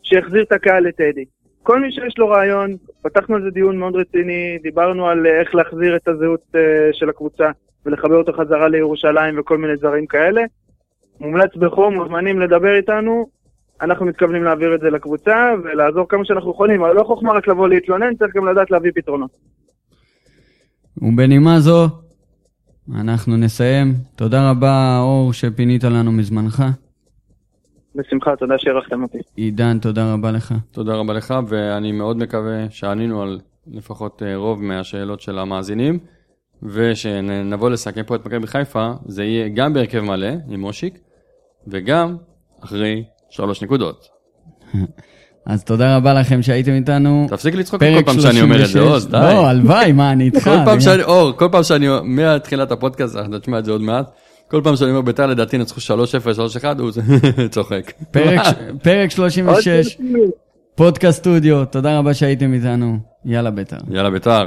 שיחזיר את הקהל לטדי. כל מי שיש לו רעיון, פתחנו על זה דיון מאוד רציני, דיברנו על אה, איך להחזיר את הזהות אה, של הקבוצה ולחבר אותו חזרה לירושלים וכל מיני דברים כאלה. מומלץ בחום, מוזמנים לדבר איתנו, אנחנו מתכוונים להעביר את זה לקבוצה ולעזור כמה שאנחנו יכולים, אבל לא חוכמה רק לבוא להתלונן, צריך גם לדעת להביא פתרונות. ובנימה זו, אנחנו נסיים. תודה רבה, אור, שפינית לנו מזמנך. בשמחה, תודה שהערכתם אותי. עידן, תודה רבה לך. תודה רבה לך, ואני מאוד מקווה שענינו על לפחות אה, רוב מהשאלות של המאזינים, ושנבוא לסכם פה את מכבי חיפה, זה יהיה גם בהרכב מלא עם מושיק, וגם אחרי שלוש נקודות. אז תודה רבה לכם שהייתם איתנו. תפסיק לצחוק כל פעם שאני אומר את זה, 36. עוז, די. לא, הלוואי, מה, אני איתך. כל פעם אני- שאני, אור, כל פעם שאני, מתחילת הפודקאסט, אנחנו נשמע את זה עוד מעט, כל פעם שאני אומר ביתר לדעתי נצחו 3-0, 3-1, הוא צוחק. פרק- פרק עוד 36, פעם. פודקאסט סטודיו, תודה רבה שהייתם איתנו. יאללה ביתר. יאללה. בית"ר.